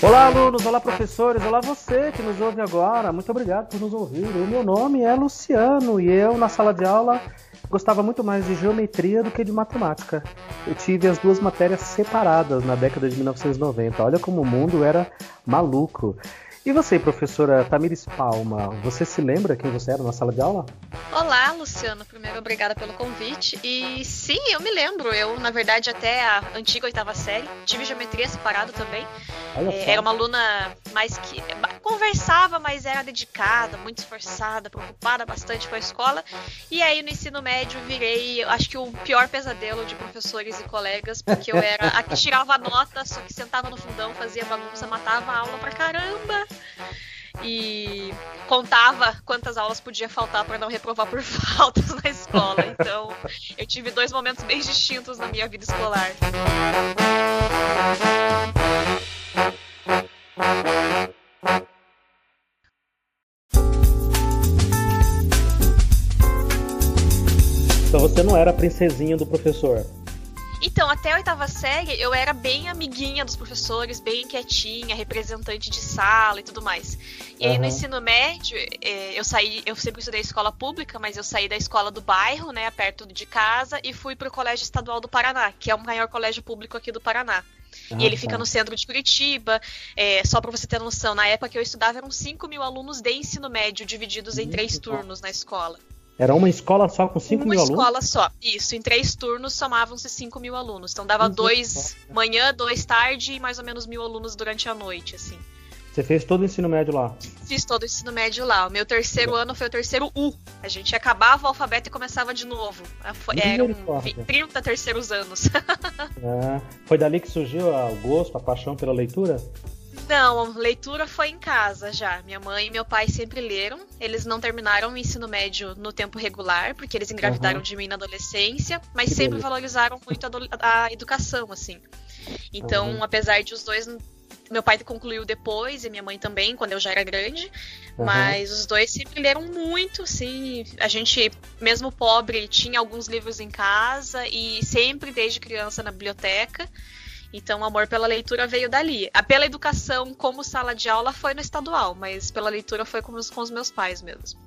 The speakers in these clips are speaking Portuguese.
Olá, alunos, olá, professores, olá, você que nos ouve agora. Muito obrigado por nos ouvir. O meu nome é Luciano e eu, na sala de aula, gostava muito mais de geometria do que de matemática. Eu tive as duas matérias separadas na década de 1990. Olha como o mundo era maluco. E você, professora Tamires Palma, você se lembra quem você era na sala de aula? Olá, Luciano. Primeiro, obrigada pelo convite. E sim, eu me lembro. Eu, na verdade, até a antiga oitava série, tive geometria separado também. É, era uma aluna mais que conversava, mas era dedicada, muito esforçada, preocupada bastante com a escola. E aí, no ensino médio, virei, acho que o pior pesadelo de professores e colegas, porque eu era a que tirava nota, só que sentava no fundão, fazia bagunça, matava a aula pra caramba e contava quantas aulas podia faltar para não reprovar por faltas na escola. Então, eu tive dois momentos bem distintos na minha vida escolar. Então você não era a princesinha do professor? Então, até a oitava série, eu era bem amiguinha dos professores, bem quietinha, representante de sala e tudo mais. E aí, no ensino médio, é, eu saí, eu sempre estudei escola pública, mas eu saí da escola do bairro, né, perto de casa, e fui pro Colégio Estadual do Paraná, que é o maior colégio público aqui do Paraná. Ah, e ele fica tá. no centro de Curitiba. É, só para você ter noção, na época que eu estudava, eram 5 mil alunos de ensino médio, divididos em três turnos na escola. Era uma escola só com 5 mil alunos? Uma escola só, isso. Em três turnos somavam-se 5 mil alunos. Então dava dois manhã, dois tarde e mais ou menos mil alunos durante a noite, assim. Você fez todo o ensino médio lá? Fiz todo o ensino médio lá. O meu terceiro ano foi o terceiro U. A gente acabava o alfabeto e começava de novo. Eram 30 terceiros anos. é. Foi dali que surgiu o gosto, a paixão pela leitura? Não, leitura foi em casa já. Minha mãe e meu pai sempre leram. Eles não terminaram o ensino médio no tempo regular, porque eles engravidaram uhum. de mim na adolescência, mas que sempre beleza. valorizaram muito a, a, educação, assim. Então, uhum. apesar de os dois. Meu pai concluiu depois, e minha mãe também, quando eu já era grande. Uhum. Mas os dois sempre leram muito, assim. A gente, mesmo pobre, tinha alguns livros em casa e sempre, desde criança, na biblioteca. Então, o amor pela leitura veio dali. A pela educação, como sala de aula, foi no estadual, mas pela leitura foi com os, com os meus pais mesmo.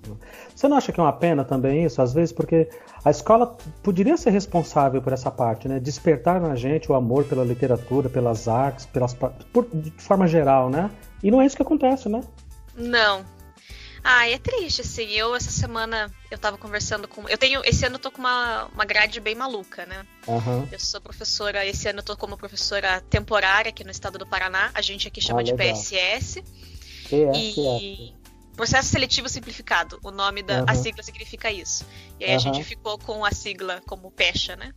Você não acha que é uma pena também isso? Às vezes, porque a escola poderia ser responsável por essa parte, né? Despertar na gente o amor pela literatura, pelas artes, pelas, por, de forma geral, né? E não é isso que acontece, né? Não, ah, é triste, assim. Eu, essa semana, eu tava conversando com. Eu tenho. Esse ano eu tô com uma, uma grade bem maluca, né? Uhum. Eu sou professora. Esse ano eu tô como professora temporária aqui no estado do Paraná. A gente aqui chama ah, de PSS. PSS. E. Processo Seletivo Simplificado. O nome da uhum. a sigla significa isso. E aí uhum. a gente ficou com a sigla como PECHA, né?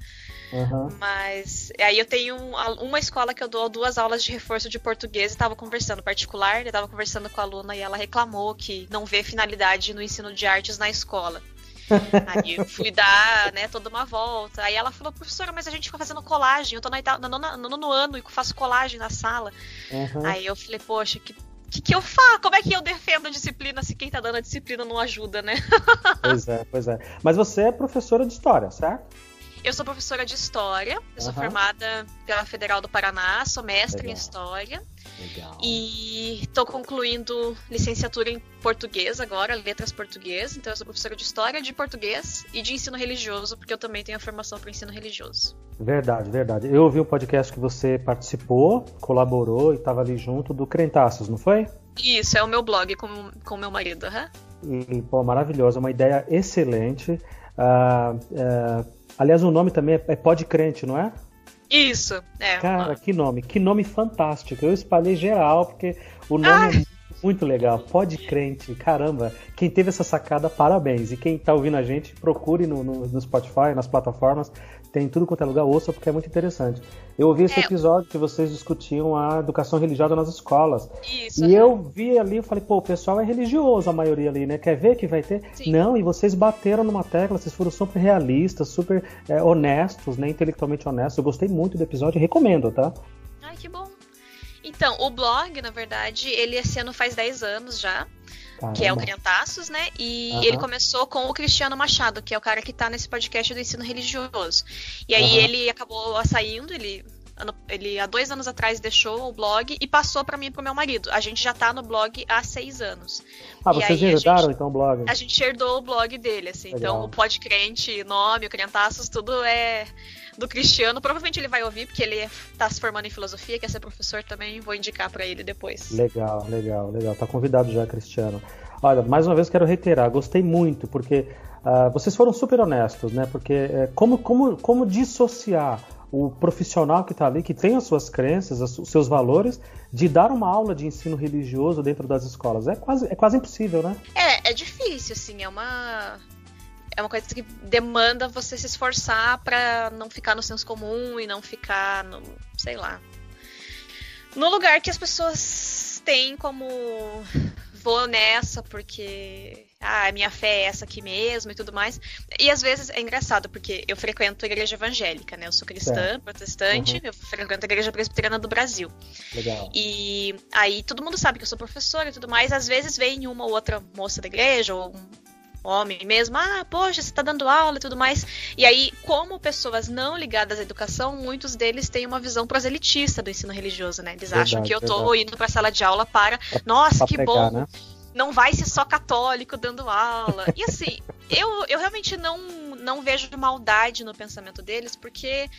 Uhum. Mas aí eu tenho uma escola que eu dou duas aulas de reforço de português e estava conversando particular, eu estava conversando com a aluna e ela reclamou que não vê finalidade no ensino de artes na escola. Aí eu fui dar, né, toda uma volta. Aí ela falou, professora, mas a gente fica fazendo colagem. Eu tô no, no, no, no ano e faço colagem na sala. Uhum. Aí eu falei, poxa, que que, que eu faço? Como é que eu defendo a disciplina se quem tá dando a disciplina não ajuda, né? pois é, pois é. Mas você é professora de história, certo? Eu sou professora de História, eu sou formada pela Federal do Paraná, sou mestre Legal. em História. Legal. E estou concluindo licenciatura em português agora, letras português. Então eu sou professora de História, de português e de ensino religioso, porque eu também tenho a formação para ensino religioso. Verdade, verdade. Eu ouvi o podcast que você participou, colaborou e estava ali junto do Crentaços, não foi? Isso, é o meu blog com o com meu marido. Uhum. E, pô, maravilhoso, uma ideia excelente. Uh, uh, Aliás, o nome também é, é Pode Crente, não é? Isso, é. Cara, que nome, que nome fantástico. Eu espalhei geral, porque o nome ah. é muito legal. Pode crente, caramba. Quem teve essa sacada, parabéns. E quem tá ouvindo a gente, procure no, no, no Spotify, nas plataformas. Tem tudo quanto é lugar, ouça, porque é muito interessante. Eu ouvi esse é. episódio que vocês discutiam a educação religiosa nas escolas. Isso. E eu vi ali, eu falei, pô, o pessoal é religioso, a maioria ali, né? Quer ver que vai ter? Sim. Não, e vocês bateram numa tecla, vocês foram super realistas, super é, honestos, né? Intelectualmente honestos. Eu gostei muito do episódio, recomendo, tá? Ai, que bom. Então, o blog, na verdade, ele esse ano faz 10 anos já. Caramba. Que é o Criantaços, né? E uhum. ele começou com o Cristiano Machado, que é o cara que tá nesse podcast do ensino religioso. E aí uhum. ele acabou saindo, ele ele há dois anos atrás deixou o blog e passou para mim e pro meu marido. A gente já tá no blog há seis anos. Ah, e vocês herdaram gente, então o blog? A gente herdou o blog dele, assim. Então, Legal. Então o Pod Crente, nome, o Crentaços, tudo é do Cristiano. Provavelmente ele vai ouvir, porque ele tá se formando em filosofia, quer ser professor também, vou indicar para ele depois. Legal, legal, legal. Tá convidado já, Cristiano. Olha, mais uma vez quero reiterar, gostei muito, porque uh, vocês foram super honestos, né? Porque é, como, como, como dissociar o profissional que está ali, que tem as suas crenças, os seus valores, de dar uma aula de ensino religioso dentro das escolas. É quase, é quase impossível, né? É, é difícil, assim, é uma. É uma coisa que demanda você se esforçar para não ficar no senso comum e não ficar no. sei lá. No lugar que as pessoas têm como vou nessa porque ah, minha fé é essa aqui mesmo e tudo mais. E às vezes é engraçado, porque eu frequento a igreja evangélica, né? Eu sou cristã, protestante, uhum. eu frequento a igreja presbiteriana do Brasil. Legal. E aí todo mundo sabe que eu sou professora e tudo mais. Às vezes vem uma ou outra moça da igreja, ou um homem mesmo, ah, poxa, você tá dando aula e tudo mais. E aí, como pessoas não ligadas à educação, muitos deles têm uma visão proselitista do ensino religioso, né? Eles verdade, acham que eu tô verdade. indo pra sala de aula para, nossa, pra que pegar, bom. Né? Não vai ser só católico dando aula. E assim, eu, eu realmente não, não vejo maldade no pensamento deles, porque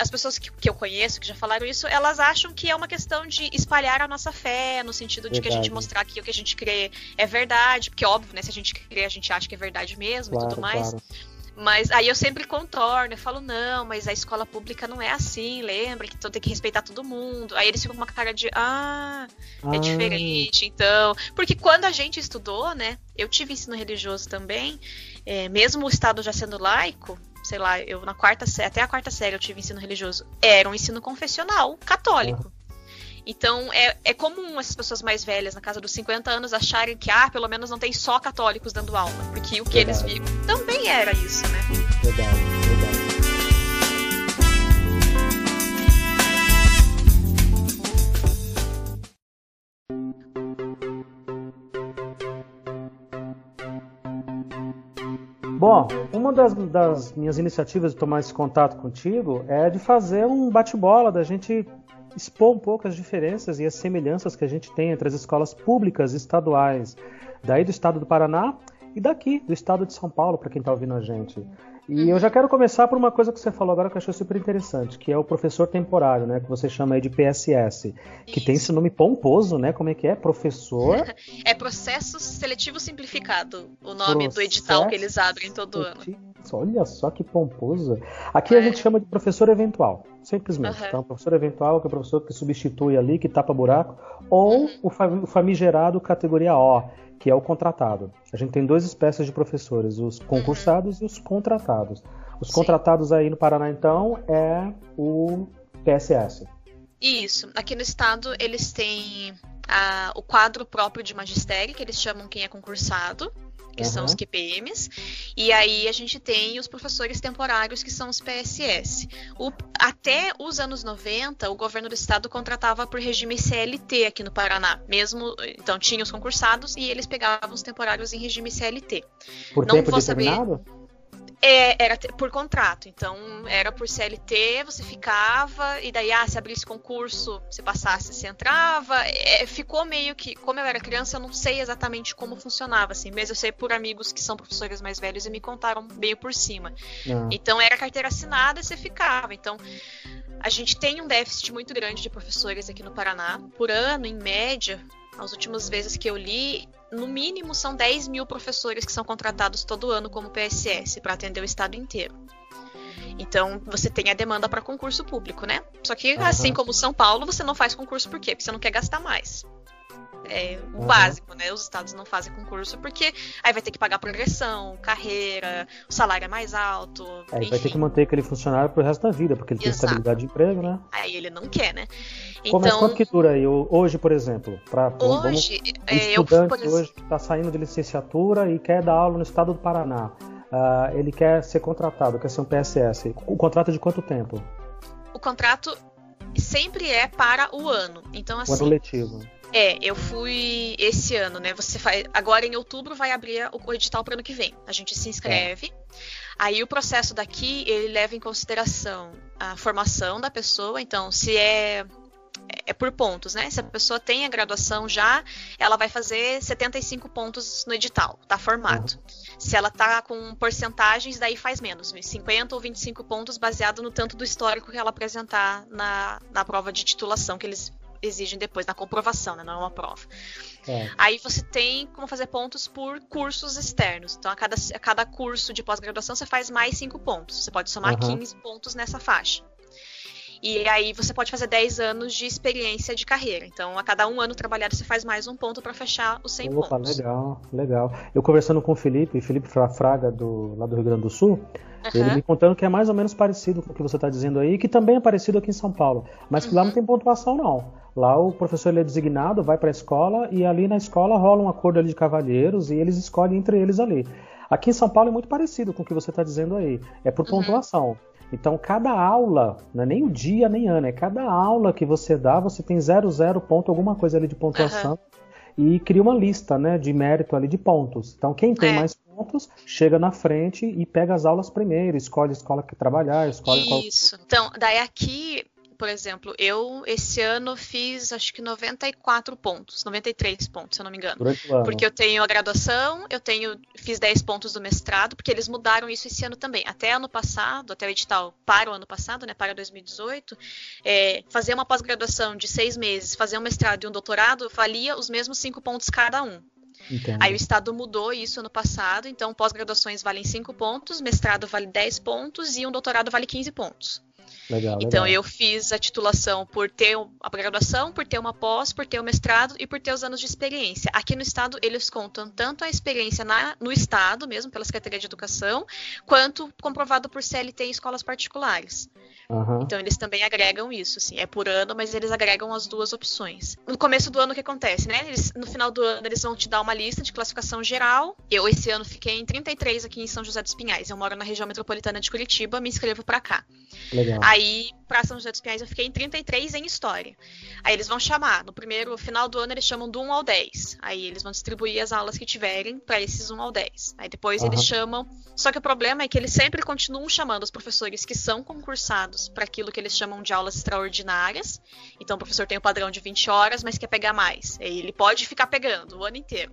as pessoas que, que, eu conheço, que já falaram isso, elas acham que é uma questão de espalhar a nossa fé, no sentido de verdade. que a gente mostrar que o que a gente crê é verdade, porque óbvio, né? Se a gente crê, a gente acha que é verdade mesmo claro, e tudo mais. Claro. Mas aí eu sempre contorno, eu falo, não, mas a escola pública não é assim, lembra que tem que respeitar todo mundo. Aí eles ficam com uma cara de, ah, é ah. diferente, então. Porque quando a gente estudou, né, eu tive ensino religioso também, é, mesmo o Estado já sendo laico, sei lá, eu na quarta até a quarta série eu tive ensino religioso, era um ensino confessional católico. Então é, é comum essas pessoas mais velhas, na casa dos 50 anos, acharem que, ah, pelo menos não tem só católicos dando aula. Porque o que verdade. eles viram também era isso, né? Verdade, verdade. Bom, uma das, das, minhas iniciativas de tomar esse contato contigo é de fazer um bate-bola, da gente expor um pouco as diferenças e as semelhanças que a gente tem entre as escolas públicas estaduais daí do estado do Paraná e daqui, do estado de São Paulo, para quem está ouvindo a gente. E eu já quero começar por uma coisa que você falou agora que eu achei super interessante, que é o professor temporário, né? Que você chama aí de PSS. Que Isso. tem esse nome pomposo, né? Como é que é? Professor. é Processo Seletivo Simplificado, o nome Processo do edital que eles abrem todo ano. Olha só que pomposo. Aqui é. a gente chama de professor eventual, simplesmente. Uhum. Então, professor eventual, que é o professor que substitui ali, que tapa buraco, ou uhum. o famigerado categoria O, que é o contratado. A gente tem duas espécies de professores, os concursados uhum. e os contratados. Os Sim. contratados aí no Paraná, então, é o PSS. Isso. Aqui no estado, eles têm a, o quadro próprio de magistério, que eles chamam quem é concursado, que uhum. são os QPMs, e aí a gente tem os professores temporários, que são os PSS. O, até os anos 90, o governo do estado contratava por regime CLT aqui no Paraná, mesmo, então tinha os concursados e eles pegavam os temporários em regime CLT. Por Não tempo vou determinado? saber é, era por contrato, então era por CLT, você ficava, e daí, ah, se abrisse concurso, se passasse, você entrava. É, ficou meio que, como eu era criança, eu não sei exatamente como funcionava, assim, mas eu sei por amigos que são professores mais velhos e me contaram meio por cima. Não. Ah. Então era carteira assinada e você ficava. Então a gente tem um déficit muito grande de professores aqui no Paraná. Por ano, em média, as últimas vezes que eu li, no mínimo são 10 mil professores que são contratados todo ano como PSS para atender o estado inteiro. Então você tem a demanda para concurso público, né? Só que, uhum. assim como São Paulo, você não faz concurso por quê? Porque você não quer gastar mais. É o uhum. básico, né? Os estados não fazem concurso porque aí vai ter que pagar progressão, carreira, o salário é mais alto. Aí vai ter que manter aquele funcionário pro resto da vida, porque ele Exato. tem estabilidade de emprego, né? Aí ele não quer, né? Então, Mas quanto que dura aí? Hoje, por exemplo, para hoje, vamos, é, estudante eu, hoje que está saindo de licenciatura e quer dar aula no estado do Paraná. Uh, ele quer ser contratado, quer ser um PSS. O contrato é de quanto tempo? O contrato sempre é para o ano. Então, assim. O ano letivo. É, eu fui esse ano, né? Você faz. Agora em outubro vai abrir o edital para o ano que vem. A gente se inscreve. É. Aí o processo daqui, ele leva em consideração a formação da pessoa, então se é é por pontos, né? Se a pessoa tem a graduação já, ela vai fazer 75 pontos no edital, tá formado. Uhum. Se ela tá com porcentagens, daí faz menos, 50 ou 25 pontos baseado no tanto do histórico que ela apresentar na, na prova de titulação que eles exigem depois, na comprovação, né? Não é uma prova. É. Aí você tem como fazer pontos por cursos externos. Então, a cada, a cada curso de pós-graduação você faz mais 5 pontos. Você pode somar uhum. 15 pontos nessa faixa. E aí você pode fazer 10 anos de experiência de carreira. Então, a cada um ano trabalhado, você faz mais um ponto para fechar os 100 Opa, pontos. legal, legal. Eu conversando com o Felipe, Felipe Fraga, do, lá do Rio Grande do Sul, uhum. ele me contando que é mais ou menos parecido com o que você está dizendo aí, que também é parecido aqui em São Paulo. Mas que uhum. lá não tem pontuação, não. Lá o professor ele é designado, vai para a escola e ali na escola rola um acordo ali de cavalheiros e eles escolhem entre eles ali. Aqui em São Paulo é muito parecido com o que você está dizendo aí. É por uhum. pontuação. Então, cada aula, não é nem o dia nem ano, é cada aula que você dá, você tem 00 ponto, alguma coisa ali de pontuação. Uhum. E cria uma lista né, de mérito ali de pontos. Então, quem tem é. mais pontos chega na frente e pega as aulas primeiro, escolhe a escola que trabalhar, escolhe Isso. Qual... Então, daí aqui por exemplo, eu esse ano fiz acho que 94 pontos, 93 pontos, se eu não me engano. Porque eu tenho a graduação, eu tenho fiz 10 pontos do mestrado, porque eles mudaram isso esse ano também. Até ano passado, até o edital para o ano passado, né, para 2018, é, fazer uma pós-graduação de seis meses, fazer um mestrado e um doutorado, valia os mesmos 5 pontos cada um. Entendi. Aí o Estado mudou isso ano passado, então pós-graduações valem 5 pontos, mestrado vale 10 pontos e um doutorado vale 15 pontos. Legal, então legal. eu fiz a titulação por ter a graduação, por ter uma pós, por ter o mestrado e por ter os anos de experiência. Aqui no estado eles contam tanto a experiência na, no estado mesmo pela Secretaria de Educação, quanto comprovado por CLT em escolas particulares. Uhum. Então eles também agregam isso, assim, é por ano, mas eles agregam as duas opções. No começo do ano o que acontece, né? Eles, no final do ano eles vão te dar uma lista de classificação geral. Eu esse ano fiquei em 33 aqui em São José dos Pinhais. Eu moro na região metropolitana de Curitiba, me inscrevo para cá. Legal. Aí para São José dos Pinhais eu fiquei em 33 em história. Aí eles vão chamar, no primeiro final do ano eles chamam do 1 ao 10. Aí eles vão distribuir as aulas que tiverem para esses 1 ao 10. Aí depois uhum. eles chamam, só que o problema é que eles sempre continuam chamando os professores que são concursados para aquilo que eles chamam de aulas extraordinárias. Então o professor tem o padrão de 20 horas, mas quer pegar mais. Aí ele pode ficar pegando o ano inteiro.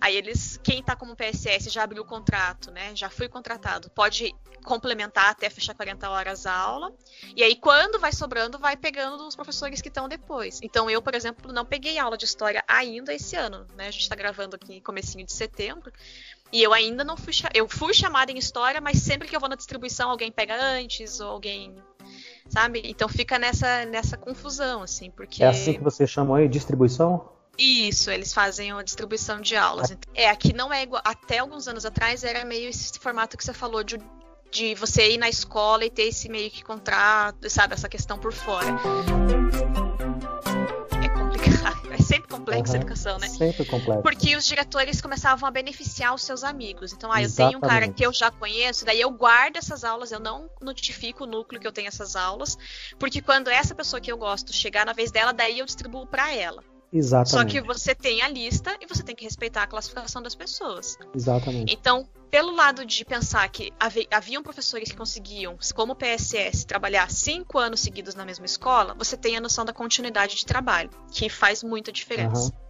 Aí eles, quem está como PSS já abriu o contrato, né? Já foi contratado, pode complementar até fechar 40 horas a aula. E aí, quando vai sobrando, vai pegando os professores que estão depois. Então, eu, por exemplo, não peguei aula de história ainda esse ano, né? A gente está gravando aqui comecinho de setembro. E eu ainda não fui eu fui chamada em história, mas sempre que eu vou na distribuição, alguém pega antes, ou alguém sabe? Então fica nessa, nessa confusão, assim, porque... É assim que você chamou aí, distribuição? Isso, eles fazem a distribuição de aulas. É, aqui não é igual. Até alguns anos atrás era meio esse formato que você falou de, de você ir na escola e ter esse meio que contrato, sabe? Essa questão por fora. É complicado. É sempre complexo uhum, a educação, né? Sempre complexo. Porque os diretores começavam a beneficiar os seus amigos. Então, ah, eu Exatamente. tenho um cara que eu já conheço, daí eu guardo essas aulas, eu não notifico o núcleo que eu tenho essas aulas, porque quando essa pessoa que eu gosto chegar na vez dela, daí eu distribuo para ela. Exatamente. Só que você tem a lista e você tem que respeitar a classificação das pessoas. Exatamente. Então, pelo lado de pensar que haviam professores que conseguiam, como PSS, trabalhar cinco anos seguidos na mesma escola, você tem a noção da continuidade de trabalho, que faz muita diferença. Uhum.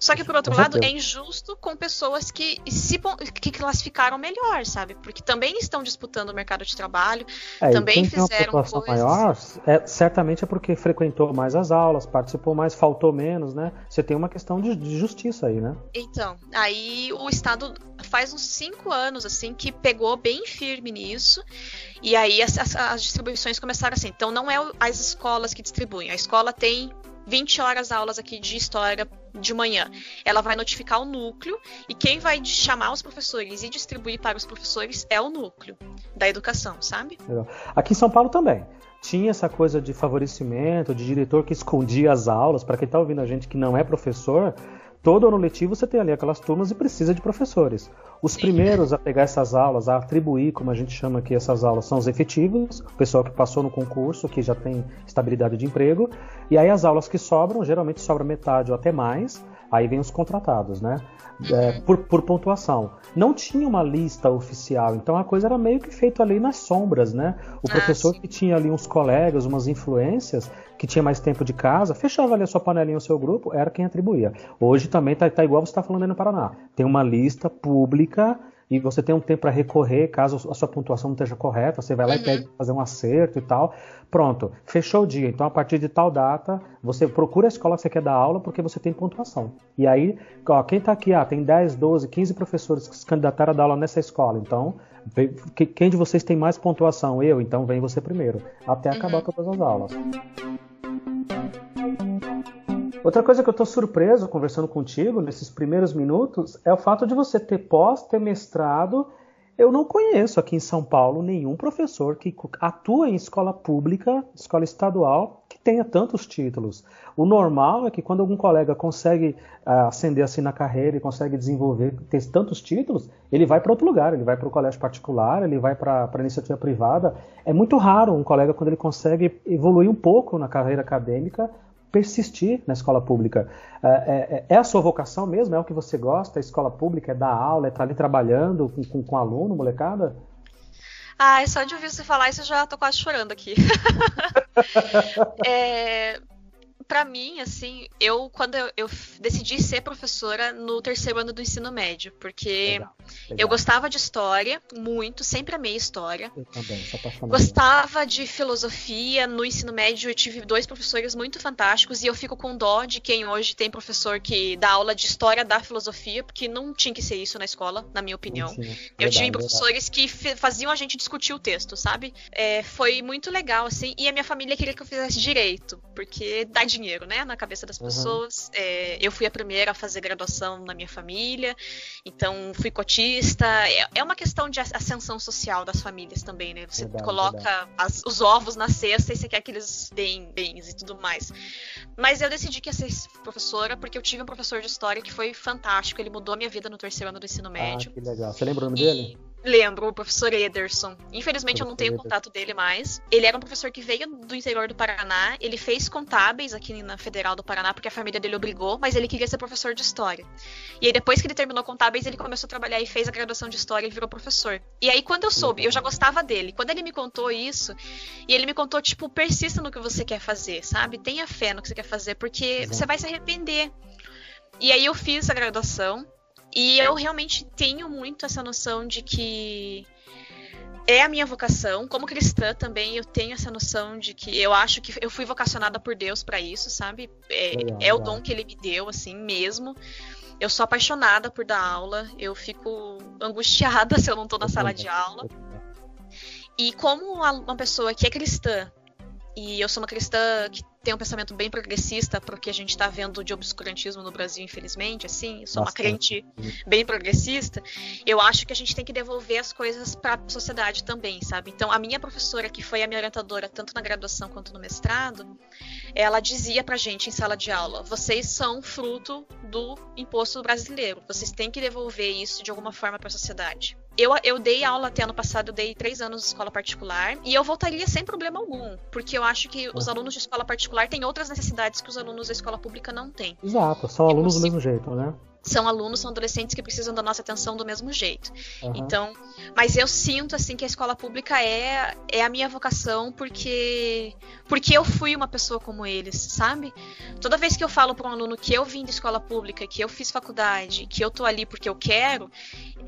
Só que, por outro com lado, certeza. é injusto com pessoas que se que classificaram melhor, sabe? Porque também estão disputando o mercado de trabalho, é, também fizeram coisas. maior, é, certamente é porque frequentou mais as aulas, participou mais, faltou menos, né? Você tem uma questão de, de justiça aí, né? Então, aí o Estado faz uns cinco anos, assim, que pegou bem firme nisso. E aí as, as, as distribuições começaram assim. Então, não é as escolas que distribuem. A escola tem 20 horas aulas aqui de história de manhã. Ela vai notificar o núcleo e quem vai chamar os professores e distribuir para os professores é o núcleo da educação, sabe? Aqui em São Paulo também. Tinha essa coisa de favorecimento, de diretor que escondia as aulas. Para quem está ouvindo a gente que não é professor, todo ano letivo você tem ali aquelas turmas e precisa de professores. Os Sim. primeiros a pegar essas aulas, a atribuir, como a gente chama aqui essas aulas, são os efetivos, o pessoal que passou no concurso, que já tem estabilidade de emprego. E aí as aulas que sobram, geralmente sobra metade ou até mais, Aí vem os contratados, né? É, por, por, pontuação. Não tinha uma lista oficial, então a coisa era meio que feita ali nas sombras, né? O ah, professor que tinha ali uns colegas, umas influências, que tinha mais tempo de casa, fechava ali a sua panelinha, o seu grupo, era quem atribuía. Hoje também tá, tá igual você está falando aí no Paraná. Tem uma lista pública e você tem um tempo para recorrer caso a sua pontuação não esteja correta, você vai lá uhum. e pede fazer um acerto e tal. Pronto, fechou o dia. Então, a partir de tal data, você procura a escola que você quer dar aula porque você tem pontuação. E aí, ó, quem está aqui, ah, tem 10, 12, 15 professores que se candidataram a dar aula nessa escola. Então, quem de vocês tem mais pontuação? Eu, então vem você primeiro, até acabar uhum. todas as aulas. Outra coisa que eu estou surpreso conversando contigo nesses primeiros minutos é o fato de você ter pós, ter mestrado. Eu não conheço aqui em São Paulo nenhum professor que atua em escola pública, escola estadual, que tenha tantos títulos. O normal é que quando algum colega consegue uh, ascender assim na carreira e consegue desenvolver, ter tantos títulos, ele vai para outro lugar, ele vai para o colégio particular, ele vai para a iniciativa privada. É muito raro um colega quando ele consegue evoluir um pouco na carreira acadêmica persistir na escola pública. É, é, é, a sua vocação mesmo? É o que você gosta? A escola pública é dar aula, é estar ali trabalhando com, com, com aluno, molecada? Ah, só de ouvir você falar isso eu já tô quase chorando aqui. é, para mim, assim, eu quando eu, eu, decidi ser professora no terceiro ano do ensino médio, porque legal, legal. eu gostava de história muito, sempre amei história. Eu também, sou apaixonada. Gostava de filosofia. No ensino médio eu tive dois professores muito fantásticos e eu fico com dó de quem hoje tem professor que dá aula de história da filosofia, porque não tinha que ser isso na escola, na minha opinião. Sim, sim. eu tive professores que faziam a gente discutir o texto, sabe? É, foi muito legal, assim, e a minha família queria que eu fizesse direito, porque dá dinheiro dinheiro, né, na cabeça das pessoas. Uhum. É, eu fui a primeira a fazer graduação na minha família, então fui cotista. É, é uma questão de ascensão social das famílias também, né? Você verdade, coloca. As, os ovos na cesta e você quer que eles deem bens e tudo mais. Mas eu decidi que ia ser professora porque eu tive um professor de história que foi fantástico. Ele mudou a minha vida no terceiro ano do ensino ah, médio. Ah, que legal. Você lembra o nome e... dele? Lembro, o professor Ederson. Infelizmente eu não tenho contato dele mais. Ele era um professor que veio do interior do Paraná. Ele fez contábeis aqui na Federal do Paraná porque a família dele obrigou, mas ele queria ser professor de história. E aí depois que ele terminou contábeis, ele começou a trabalhar e fez a graduação de história e virou professor. E aí quando eu soube, eu já gostava dele. Quando ele me contou isso, e ele me contou tipo, persista no que você quer fazer, sabe? Tenha fé no que você quer fazer, porque Exato. você vai se arrepender. E aí eu fiz a graduação, e eu realmente tenho muito essa noção de que é a minha vocação. Como cristã também eu tenho essa noção de que eu acho que eu fui vocacionada por Deus para isso, sabe? É, legal, é o dom que ele me deu, assim mesmo. Eu sou apaixonada por dar aula, eu fico angustiada se eu não tô na sala de aula. E como uma pessoa que é cristã, e eu sou uma cristã que tem um pensamento bem progressista porque a gente está vendo de obscurantismo no Brasil, infelizmente, assim, sou Bastante. uma crente bem progressista, eu acho que a gente tem que devolver as coisas para a sociedade também, sabe? Então, a minha professora, que foi a minha orientadora tanto na graduação quanto no mestrado, ela dizia pra gente em sala de aula: vocês são fruto do imposto brasileiro, vocês têm que devolver isso de alguma forma para a sociedade. Eu, eu dei aula até ano passado, eu dei três anos de escola particular e eu voltaria sem problema algum, porque eu acho que os alunos de escola particular têm outras necessidades que os alunos da escola pública não têm. Exato, são alunos do mesmo jeito, né? São alunos, são adolescentes que precisam da nossa atenção do mesmo jeito. Uhum. Então, mas eu sinto assim que a escola pública é, é a minha vocação porque porque eu fui uma pessoa como eles, sabe? Toda vez que eu falo para um aluno que eu vim da escola pública, que eu fiz faculdade, que eu tô ali porque eu quero,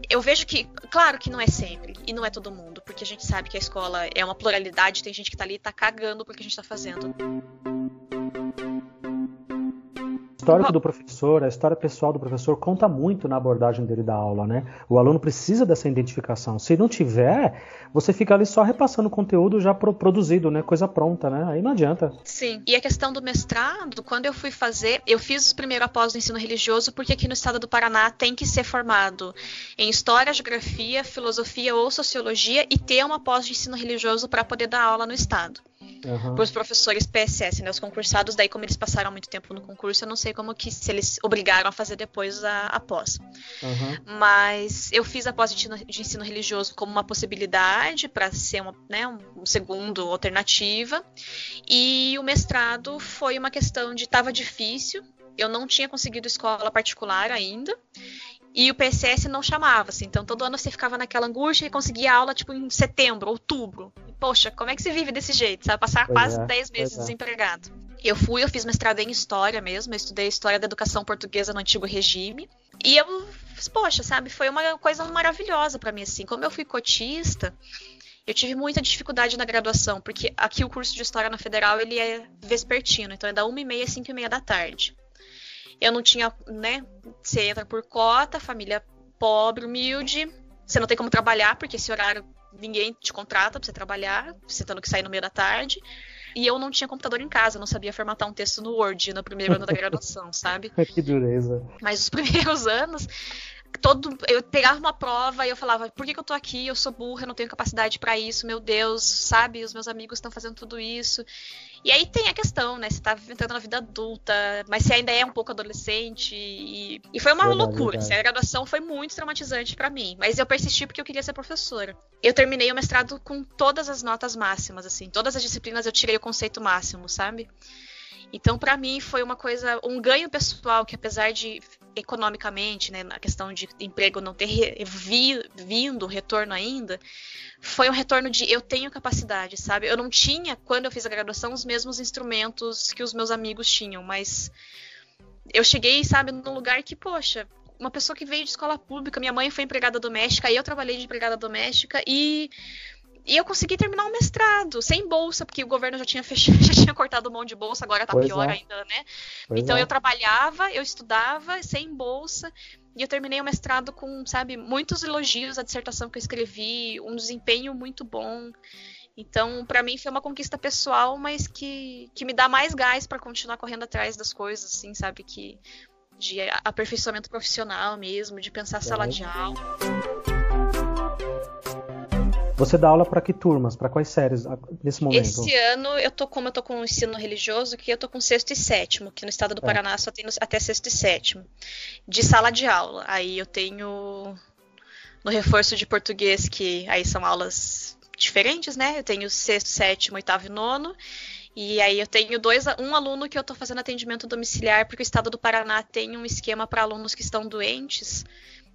eu vejo que, claro que não é sempre e não é todo mundo, porque a gente sabe que a escola é uma pluralidade, tem gente que tá ali e tá cagando porque a gente tá fazendo histórico do professor, a história pessoal do professor conta muito na abordagem dele da aula, né? O aluno precisa dessa identificação. Se não tiver, você fica ali só repassando conteúdo já produzido, né? Coisa pronta, né? Aí não adianta. Sim. E a questão do mestrado, quando eu fui fazer, eu fiz o primeiro após do ensino religioso, porque aqui no estado do Paraná tem que ser formado em história, geografia, filosofia ou sociologia e ter uma pós de ensino religioso para poder dar aula no estado uhum. para os professores PSS, né? Os concursados, daí como eles passaram muito tempo no concurso, eu não sei como que se eles obrigaram a fazer depois a, a pós. Uhum. Mas eu fiz a pós de ensino, de ensino religioso como uma possibilidade para ser uma, né, um segundo alternativa. E o mestrado foi uma questão de estava difícil eu não tinha conseguido escola particular ainda. E o PSS não chamava, assim. Então todo ano você ficava naquela angústia e conseguia aula, tipo, em setembro, outubro. E, poxa, como é que se vive desse jeito? Sabe? Passar pois quase é, 10 meses é. desempregado. Eu fui, eu fiz mestrado em História mesmo. Eu estudei História da Educação Portuguesa no Antigo Regime. E eu, poxa, sabe? Foi uma coisa maravilhosa para mim, assim. Como eu fui cotista, eu tive muita dificuldade na graduação, porque aqui o curso de História na Federal, ele é vespertino. Então é da 1h30 às 5h30 da tarde. Eu não tinha, né? Você entra por cota, família pobre, humilde. Você não tem como trabalhar, porque esse horário ninguém te contrata pra você trabalhar, você tendo que sair no meio da tarde. E eu não tinha computador em casa, eu não sabia formatar um texto no Word no primeiro ano da graduação, sabe? que dureza. Mas os primeiros anos, todo eu pegava uma prova e eu falava, por que, que eu tô aqui? Eu sou burra, eu não tenho capacidade para isso, meu Deus, sabe? Os meus amigos estão fazendo tudo isso. E aí tem a questão, né? Você tá entrando na vida adulta, mas você ainda é um pouco adolescente. E, e foi uma verdade, loucura. Assim, a graduação foi muito traumatizante para mim. Mas eu persisti porque eu queria ser professora. Eu terminei o mestrado com todas as notas máximas, assim. Todas as disciplinas eu tirei o conceito máximo, sabe? Então, para mim, foi uma coisa, um ganho pessoal que, apesar de economicamente, né, na questão de emprego não ter vi, vindo retorno ainda, foi um retorno de eu tenho capacidade, sabe? Eu não tinha, quando eu fiz a graduação, os mesmos instrumentos que os meus amigos tinham, mas eu cheguei, sabe, num lugar que, poxa, uma pessoa que veio de escola pública, minha mãe foi empregada doméstica, aí eu trabalhei de empregada doméstica e e eu consegui terminar o mestrado, sem bolsa, porque o governo já tinha fechado, já tinha cortado mão de bolsa, agora tá pois pior é. ainda, né? Pois então é. eu trabalhava, eu estudava, sem bolsa, e eu terminei o mestrado com, sabe, muitos elogios à dissertação que eu escrevi, um desempenho muito bom. Então, para mim foi uma conquista pessoal, mas que, que me dá mais gás para continuar correndo atrás das coisas, assim, sabe? Que de aperfeiçoamento profissional mesmo, de pensar sala de aula. Você dá aula para que turmas? Para quais séries nesse momento? Esse ano eu tô como eu tô com o ensino religioso, que eu tô com sexto e sétimo, que no estado do é. Paraná só tem até sexto e sétimo, de sala de aula. Aí eu tenho no reforço de português que aí são aulas diferentes, né? Eu tenho sexto, sétimo, oitavo e nono. E aí eu tenho dois, um aluno que eu estou fazendo atendimento domiciliar, porque o estado do Paraná tem um esquema para alunos que estão doentes.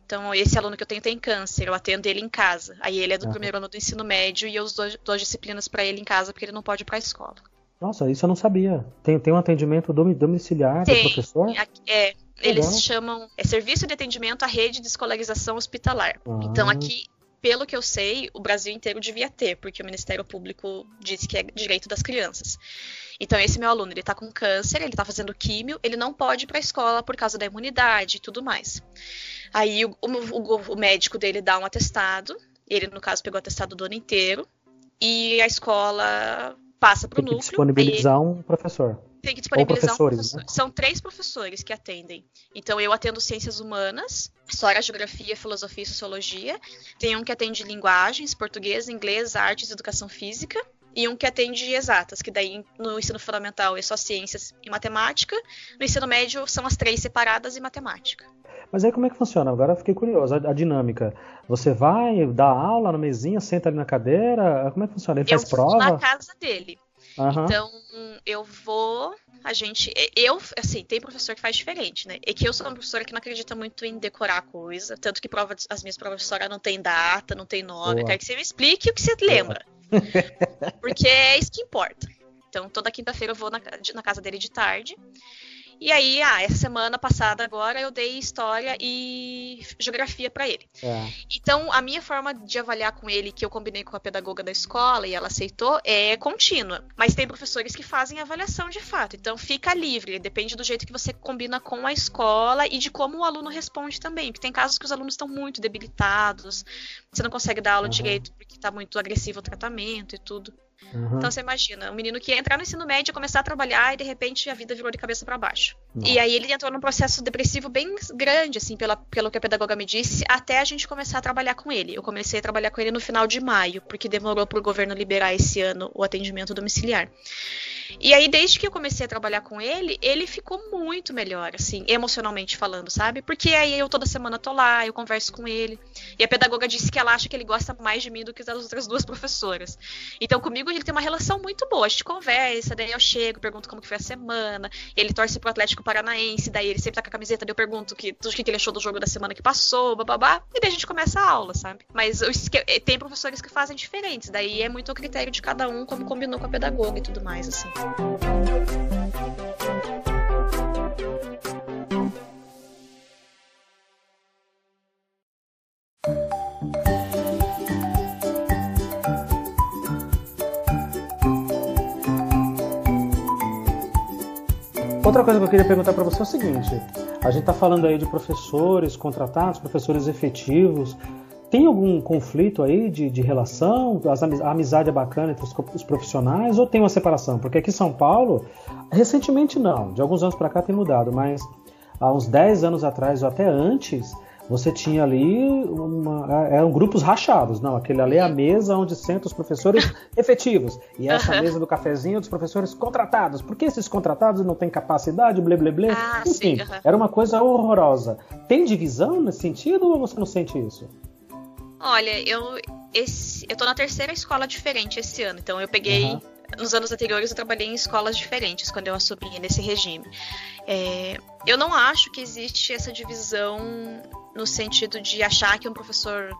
Então, esse aluno que eu tenho tem câncer, eu atendo ele em casa. Aí ele é do uhum. primeiro ano do ensino médio e eu dou, dou disciplinas para ele em casa porque ele não pode ir para a escola. Nossa, isso eu não sabia. Tem, tem um atendimento domiciliar tem, do professor? É, eles Legal. chamam é serviço de atendimento à rede de escolarização hospitalar. Ah. Então aqui, pelo que eu sei, o Brasil inteiro devia ter, porque o Ministério Público disse que é direito das crianças. Então esse meu aluno, ele tá com câncer, ele tá fazendo químio, ele não pode ir para a escola por causa da imunidade e tudo mais. Aí o, o, o médico dele dá um atestado, ele, no caso, pegou o atestado do ano inteiro, e a escola passa para o núcleo. Tem que disponibilizar um professor. Tem que disponibilizar um professor. Né? São três professores que atendem. Então eu atendo ciências humanas, história, geografia, filosofia e sociologia. Tem um que atende linguagens, português, inglês, artes e educação física. E um que atende exatas, que daí no ensino fundamental é só ciências e matemática. No ensino médio são as três separadas e matemática. Mas aí como é que funciona? Agora eu fiquei curioso, a, a, dinâmica. Você vai, dá aula na mesinha, senta ali na cadeira? Como é que funciona? Ele faz eu prova? na casa dele. Uhum. Então, eu vou. A gente. Eu, assim, tem professor que faz diferente, né? É que eu sou uma professora que não acredita muito em decorar coisa. Tanto que prova, as minhas professoras não tem data, não tem nome. Boa. Eu quero que você me explique o que você lembra. Porque é isso que importa. Então, toda quinta-feira eu vou na, na casa dele de tarde. E aí, ah, essa semana passada agora eu dei história e geografia para ele. É. Então, a minha forma de avaliar com ele, que eu combinei com a pedagoga da escola e ela aceitou, é contínua. Mas tem professores que fazem avaliação de fato. Então, fica livre. Depende do jeito que você combina com a escola e de como o aluno responde também. Porque tem casos que os alunos estão muito debilitados, você não consegue dar aula uhum. direito porque está muito agressivo o tratamento e tudo. Uhum. Então você imagina, um menino que ia entrar no ensino médio, começar a trabalhar e de repente a vida virou de cabeça para baixo. Nossa. E aí ele entrou num processo depressivo bem grande, assim, pela, pelo que a pedagoga me disse, até a gente começar a trabalhar com ele. Eu comecei a trabalhar com ele no final de maio, porque demorou para o governo liberar esse ano o atendimento domiciliar. E aí, desde que eu comecei a trabalhar com ele, ele ficou muito melhor, assim, emocionalmente falando, sabe? Porque aí eu toda semana tô lá, eu converso com ele. E a pedagoga disse que ela acha que ele gosta mais de mim do que das outras duas professoras. Então, comigo ele tem uma relação muito boa. A gente conversa, daí eu chego, pergunto como que foi a semana. Ele torce pro Atlético Paranaense, daí ele sempre tá com a camiseta, daí eu pergunto que, tudo que ele achou do jogo da semana que passou, bababá. E daí a gente começa a aula, sabe? Mas tem professores que fazem diferentes, daí é muito o critério de cada um, como combinou com a pedagoga e tudo mais, assim. Outra coisa que eu queria perguntar para você é o seguinte: a gente está falando aí de professores contratados, professores efetivos. Tem algum conflito aí de, de relação? A amizade é bacana entre os, os, profissionais ou tem uma separação? Porque aqui em São Paulo, recentemente não, de alguns anos para cá tem mudado, mas há uns 10 anos atrás ou até antes, você tinha ali uma, eram grupos rachados. Não, aquele ali é a mesa onde sentam os professores efetivos. E essa mesa do cafezinho dos professores contratados. Porque esses contratados não têm capacidade, blé blé blé. Ah, Enfim, sim, era uma coisa horrorosa. Tem divisão nesse sentido ou você não sente isso? Olha, eu esse, eu tô na terceira escola diferente esse ano, então eu peguei uhum. nos anos anteriores eu trabalhei em escolas diferentes quando eu assumi nesse regime. É, eu não acho que existe essa divisão no sentido de achar que um professor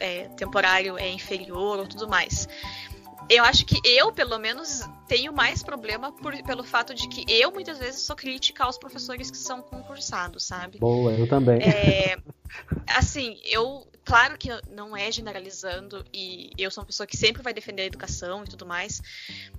é, temporário é inferior ou tudo mais. Eu acho que eu, pelo menos, tenho mais problema por, pelo fato de que eu muitas vezes sou crítica aos professores que são concursados, sabe? Boa, eu também. É, assim, eu Claro que não é generalizando, e eu sou uma pessoa que sempre vai defender a educação e tudo mais.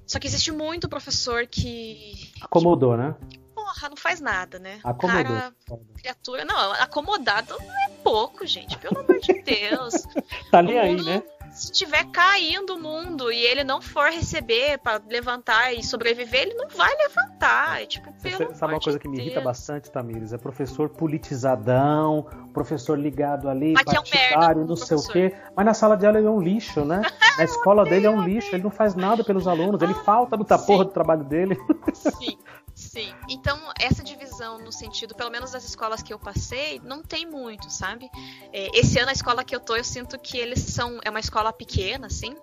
Só que existe muito professor que. Acomodou, né? Porra, não faz nada, né? Acomodou. Cara, criatura. Não, acomodado não é pouco, gente. Pelo amor de Deus. tá nem aí, né? Se tiver caindo o mundo e ele não for receber para levantar e sobreviver, ele não vai levantar. É tipo, pelo Sabe uma coisa que me Deus. irrita bastante, Tamires? É professor politizadão, professor ligado ali, Mas partidário, é um não sei o quê. Mas na sala de aula ele é um lixo, né? Na escola dele é um lixo, ele não faz nada pelos alunos, ele falta no porra do trabalho dele. Sim. Sim. Então, essa divisão no sentido, pelo menos das escolas que eu passei, não tem muito, sabe? É, esse ano a escola que eu tô, eu sinto que eles são. É uma escola pequena, assim.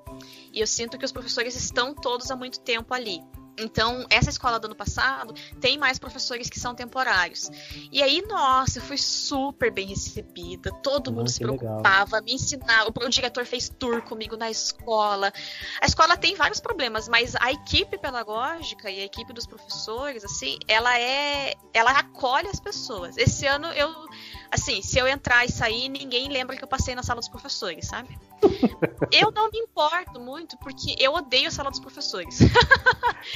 E eu sinto que os professores estão todos há muito tempo ali. Então, essa escola do ano passado tem mais professores que são temporários. E aí, nossa, eu fui super bem recebida. Todo mundo se preocupava, legal. me ensinava. O diretor fez tour comigo na escola. A escola tem vários problemas, mas a equipe pedagógica e a equipe dos professores, assim, ela é. Ela acolhe as pessoas. Esse ano eu assim, se eu entrar e sair, ninguém lembra que eu passei na sala dos professores, sabe? eu não me importo muito, porque eu odeio a sala dos professores.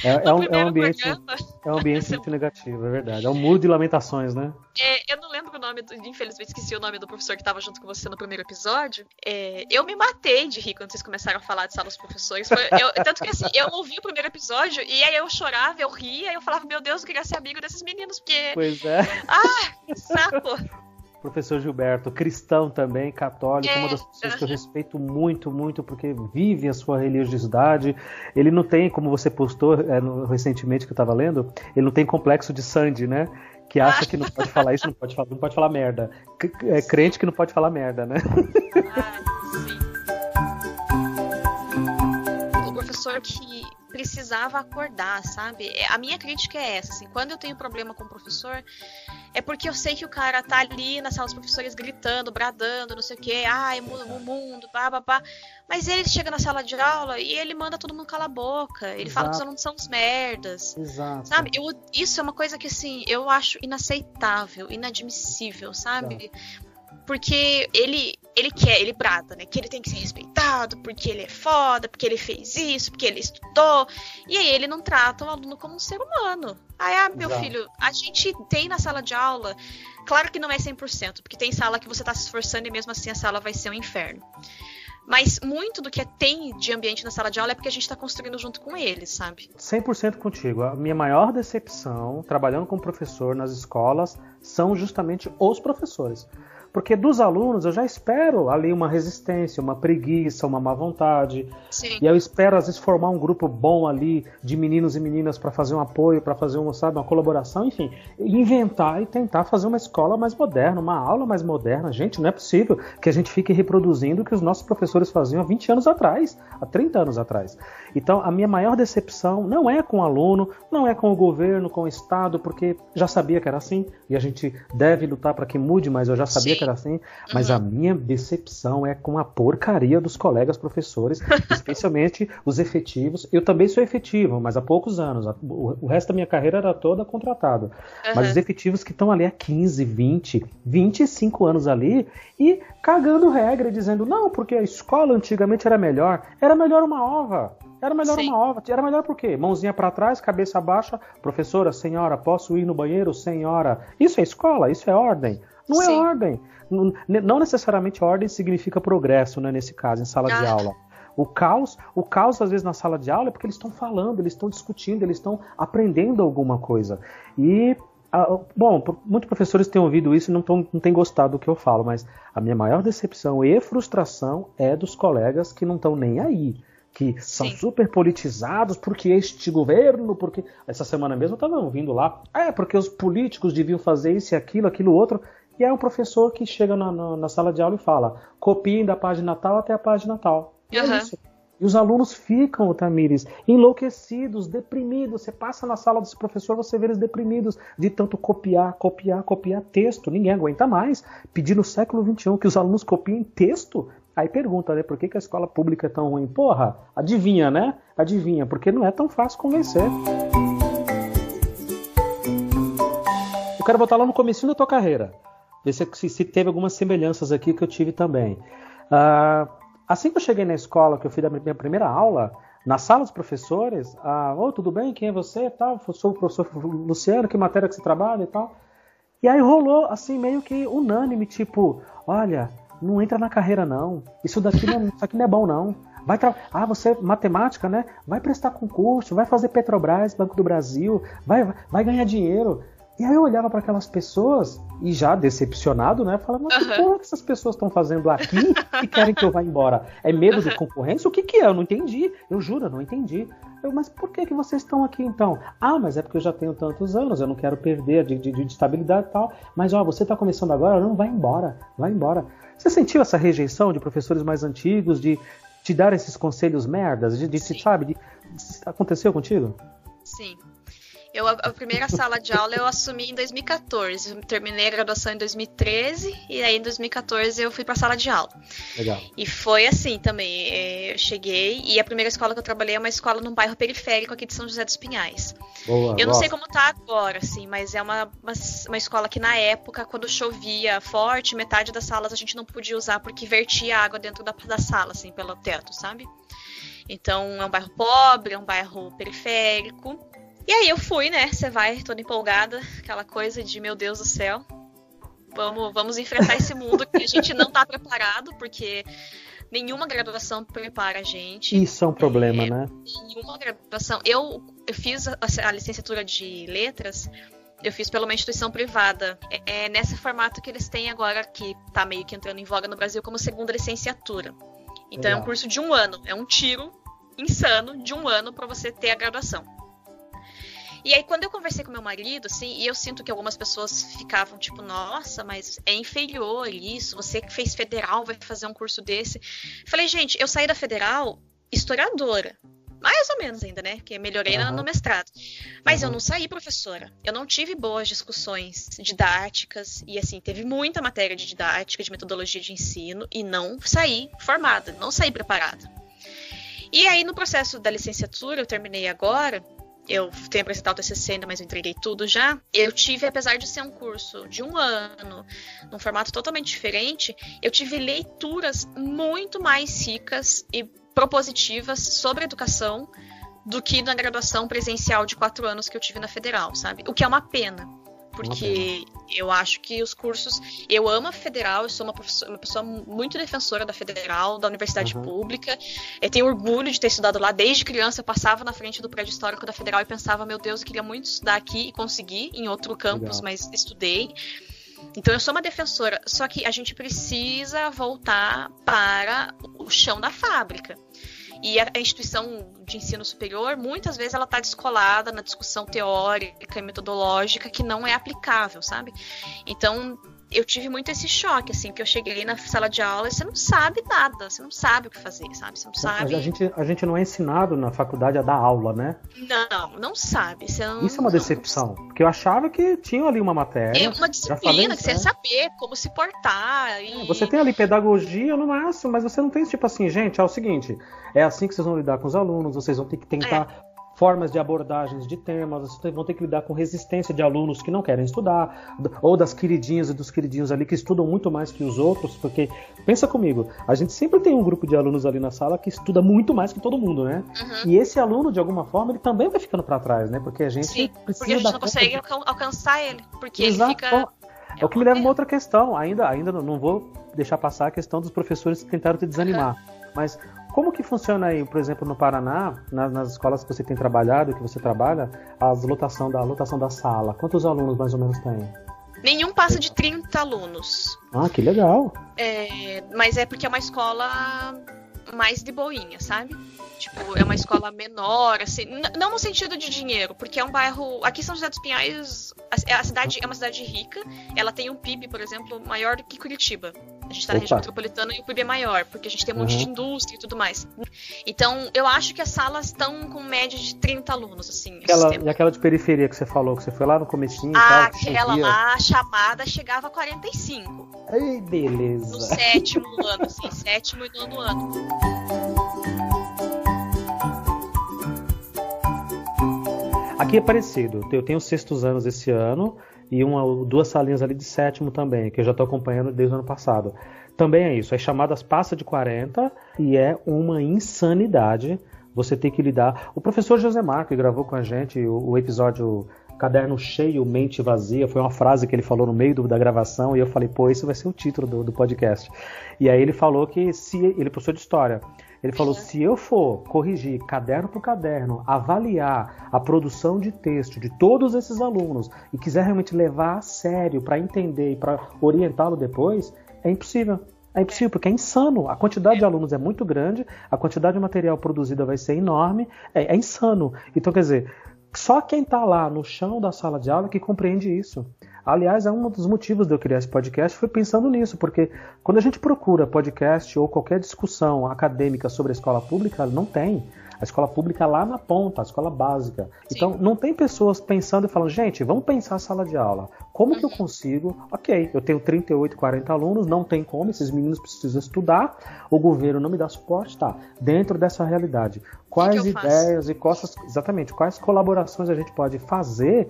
É, é, um, é um, ambiente, programa, é um ambiente muito negativo, é verdade. É um muro de lamentações, né? É, eu não lembro o nome, do, infelizmente esqueci o nome do professor que estava junto com você no primeiro episódio. É, eu me matei de rir quando vocês começaram a falar de sala dos professores. Foi, eu, tanto que assim, eu ouvi o primeiro episódio e aí eu chorava, eu ria, e eu falava, meu Deus, eu queria ser amigo desses meninos, porque. Pois é. Ah, que saco! Professor Gilberto, cristão também, católico, é. uma das pessoas que eu respeito muito, muito, porque vive a sua religiosidade. Ele não tem, como você postou é, no, recentemente que eu estava lendo, ele não tem complexo de Sandy, né? Que acha que não pode falar isso, não pode falar, não pode falar merda. É crente que não pode falar merda, né? Ah, sim. O professor que precisava acordar, sabe? É, a minha crítica é essa, assim, quando eu tenho problema com o professor, é porque eu sei que o cara tá ali na sala dos professores gritando, bradando, não sei o quê, ai, o mundo, pá, pá, pá. Mas ele chega na sala de aula e ele manda todo mundo calar a boca. Ele Exato. fala que os alunos são uns merdas. Exato. Sabe? Eu, isso é uma coisa que, assim, eu acho inaceitável, inadmissível, sabe? Exato porque ele ele quer, ele brada, né? Que ele tem que ser respeitado, porque ele é foda, porque ele fez isso, porque ele estudou. E aí ele não trata o aluno como um ser humano. Aí, ah, meu Exato. filho, a gente tem na sala de aula, claro que não é 100%, porque tem sala que você tá se esforçando e mesmo assim a sala vai ser um inferno. Mas muito do que tem de ambiente na sala de aula é porque a gente está construindo junto com eles, sabe? 100% contigo. A minha maior decepção trabalhando como professor nas escolas são justamente os professores. Porque dos alunos eu já espero ali uma resistência, uma preguiça, uma má vontade. Sim. E eu espero, às vezes, formar um grupo bom ali de meninos e meninas para fazer um apoio, para fazer uma, sabe, uma colaboração, enfim. Inventar e tentar fazer uma escola mais moderna, uma aula mais moderna. Gente, não é possível que a gente fique reproduzindo o que os nossos professores faziam há 20 anos atrás, há 30 anos atrás. Então, a minha maior decepção não é com o aluno, não é com o governo, com o Estado, porque já sabia que era assim e a gente deve lutar para que mude, mas eu já sabia Sim. Assim. Mas uhum. a minha decepção é com a porcaria dos colegas professores, especialmente os efetivos. Eu também sou efetivo, mas há poucos anos. O resto da minha carreira era toda contratado. Uhum. Mas os efetivos que estão ali há 15, 20, 25 anos ali e cagando regra, dizendo não, porque a escola antigamente era melhor. Era melhor uma ova. Era melhor Sim. uma ova. Era melhor por quê? Mãozinha para trás, cabeça baixa. Professora, senhora, posso ir no banheiro? Senhora. Isso é escola, isso é ordem. Não é Sim. é ordem. Não, não, necessariamente ordem significa progresso, né, nesse caso, em sala ah. de aula. O caos, o caos às vezes na sala de aula é porque eles estão falando, eles estão discutindo, eles estão aprendendo alguma coisa. E bom, muitos professores têm ouvido isso e não, tão, não têm gostado do que eu falo, mas a minha maior decepção e frustração é dos colegas que não estão nem aí que são Sim. super politizados porque este governo, porque essa semana mesmo eu estava ouvindo lá, é porque os políticos deviam fazer isso e aquilo, aquilo outro, e é um professor que chega na, na, na sala de aula e fala, copiem da página tal até a página tal. Uhum. é isso. E os alunos ficam, Tamires, enlouquecidos, deprimidos. Você passa na sala desse professor, você vê eles deprimidos de tanto copiar, copiar, copiar texto. Ninguém aguenta mais pedir no século XXI que os alunos copiem texto. Aí pergunta, né, por que, que a escola pública é tão ruim? Porra, adivinha, né? Adivinha, porque não é tão fácil convencer. Eu quero botar lá no começo da tua carreira. Ver se, se, teve algumas semelhanças aqui que eu tive também. Uh, assim que eu cheguei na escola, que eu fui da minha primeira aula, na sala dos professores, ah, oh, tudo bem, quem é você? Tal, sou o professor Luciano, que matéria que você trabalha e tal. E aí rolou assim meio que unânime, tipo, olha, não entra na carreira não. Isso daqui não, isso aqui não é bom não. Vai tra... Ah, você é matemática, né? Vai prestar concurso, vai fazer Petrobras, Banco do Brasil, vai, vai ganhar dinheiro. E aí eu olhava para aquelas pessoas e já decepcionado, né? Falava, mas uhum. que porra que essas pessoas estão fazendo aqui e querem que eu vá embora? É medo uhum. de concorrência? O que, que é? Eu não entendi. Eu juro, eu não entendi. Eu, mas por que, que vocês estão aqui então? Ah, mas é porque eu já tenho tantos anos, eu não quero perder de, de, de estabilidade e tal. Mas ó, você está começando agora, não vai embora, vai embora. Você sentiu essa rejeição de professores mais antigos, de te dar esses conselhos merdas, de, de sabe? De, aconteceu contigo? Sim. Eu, a, a, primeira sala de aula eu assumi em 2014. Eu terminei a graduação em 2013 e aí em 2014 eu fui para a sala de aula. Legal. E foi assim também. É, eu cheguei e a primeira escola que eu trabalhei é uma escola num bairro periférico aqui de São José dos Pinhais. Boa, eu não sei como tá agora, assim, mas é uma, uma, uma, escola que na época, quando chovia forte, metade das salas a gente não podia usar porque vertia água dentro da, da sala, assim, pelo teto, sabe? Então é um bairro pobre, é um bairro periférico. E aí eu fui, né? Você vai toda empolgada, aquela coisa de meu Deus do céu. Vamos, vamos enfrentar esse mundo que a gente não tá preparado, porque nenhuma graduação prepara a gente. Isso é um problema, é, né? Nenhuma graduação. Eu, eu fiz a, a, licenciatura de letras, eu fiz pela uma instituição privada. É, é, nesse formato que eles têm agora, que tá meio que entrando em voga no Brasil, como segunda licenciatura. Então Legal. é um curso de um ano, é um tiro insano de um ano para você ter a graduação. E aí, quando eu conversei com meu marido, assim, e eu sinto que algumas pessoas ficavam tipo, nossa, mas é inferior isso, você que fez federal vai fazer um curso desse. Falei, gente, eu saí da federal historiadora. Mais ou menos ainda, né? Porque melhorei uhum. no mestrado. Mas uhum. eu não saí professora. Eu não tive boas discussões didáticas. E assim, teve muita matéria de didática, de metodologia de ensino. E não saí formada, não saí preparada. E aí, no processo da licenciatura, eu terminei agora, eu tenho apresentado o TCC ainda, mas eu entreguei tudo já. Eu tive, apesar de ser um curso de um ano, num formato totalmente diferente, eu tive leituras muito mais ricas e propositivas sobre educação do que na graduação presencial de quatro anos que eu tive na federal, sabe? O que é uma pena porque eu acho que os cursos. Eu amo a federal, eu sou uma, uma pessoa muito defensora da federal, da universidade uhum. pública. Eu tenho orgulho de ter estudado lá desde criança. Eu passava na frente do prédio histórico da federal e pensava, meu Deus, eu queria muito estudar aqui e conseguir em outro campus, Legal. mas estudei. Então eu sou uma defensora, só que a gente precisa voltar para o chão da fábrica. E a, instituição de ensino superior, muitas vezes, ela está descolada na discussão teórica e metodológica que não é aplicável, sabe? Então, eu tive muito esse choque, assim, que eu cheguei na sala de aula e você não sabe nada, você não sabe o que fazer, sabe? Você não sabe. A gente, a gente não é ensinado na faculdade a dar aula, né? Não, não sabe. Não, Isso é uma decepção. Não... Porque eu achava que tinha ali uma matéria. É uma disciplina que você ia saber como se portar. E... É, você tem ali pedagogia no máximo, mas você não tem tipo assim, gente, é o seguinte, é assim que vocês vão lidar com os alunos, vocês vão ter que tentar. É formas de abordagens de temas, vocês vão ter que lidar com resistência de alunos que não querem estudar, ou das queridinhas e dos queridinhos ali que estudam muito mais que os outros, porque pensa comigo, a gente sempre tem um grupo de alunos ali na sala que estuda muito mais que todo mundo, né? Uhum. E esse aluno, de alguma forma, ele também vai ficando para trás, né? Porque a gente Sim, precisa porque a gente não consegue de... alcançar ele, porque Exato. ele fica é o que me leva a uma outra questão. Ainda, ainda não vou deixar passar a questão dos professores que tentaram te desanimar. Uhum. Mas como que funciona aí, por exemplo, no Paraná, nas, nas, escolas que você tem trabalhado, que você trabalha, a lotação da, lotação da sala? Quantos alunos mais ou menos tem? Nenhum passa de 30 alunos. Ah, que legal. É, mas é porque é uma escola mais de boinha, sabe? Tipo, é uma escola menor, assim, não no sentido de dinheiro, porque é um bairro. Aqui São José dos Pinhais, a, a cidade é uma cidade rica, ela tem um PIB, por exemplo, maior do que Curitiba. A gente tá Opa. na região metropolitana e o PIB é maior, porque a gente tem um monte de uhum. indústria e tudo mais. Então, eu acho que as salas estão com média de 30 alunos, assim. Aquela, e aquela de periferia que você falou, que você foi lá no comecinho ah, e tal, Aquela lá, a chamada chegava a 45. Ei, beleza. No sétimo ano, assim, sétimo e nono ano. Aqui é parecido. Eu tenho sextos anos esse ano e uma, duas salinhas ali de sétimo também, que eu já estou acompanhando desde o ano passado. Também é isso, as chamadas passa de 40 e é uma insanidade você ter que lidar. O professor José Marco, que gravou com a gente o, o episódio Caderno Cheio, Mente Vazia, foi uma frase que ele falou no meio do, da gravação e eu falei, pô, esse vai ser o título do, do podcast. E aí ele falou que se ele é professor de história, ele falou: se eu for corrigir caderno por caderno, avaliar a produção de texto de todos esses alunos e quiser realmente levar a sério para entender e para orientá-lo depois, é impossível. É impossível, porque é insano. A quantidade de alunos é muito grande, a quantidade de material produzido vai ser enorme, é, é insano. Então, quer dizer, só quem está lá no chão da sala de aula que compreende isso. Aliás, é um dos motivos de eu criar esse podcast foi pensando nisso, porque quando a gente procura podcast ou qualquer discussão acadêmica sobre a escola pública, não tem. A escola pública lá na ponta, a escola básica. Sim. Então, não tem pessoas pensando e falando, gente, vamos pensar a sala de aula. Como que eu uhum. consigo? Ok, eu tenho 38, 40 alunos, não tem como, esses meninos precisam estudar, o governo não me dá suporte, tá? Dentro dessa realidade, quais que que ideias faço? e quais, exatamente, quais colaborações a gente pode fazer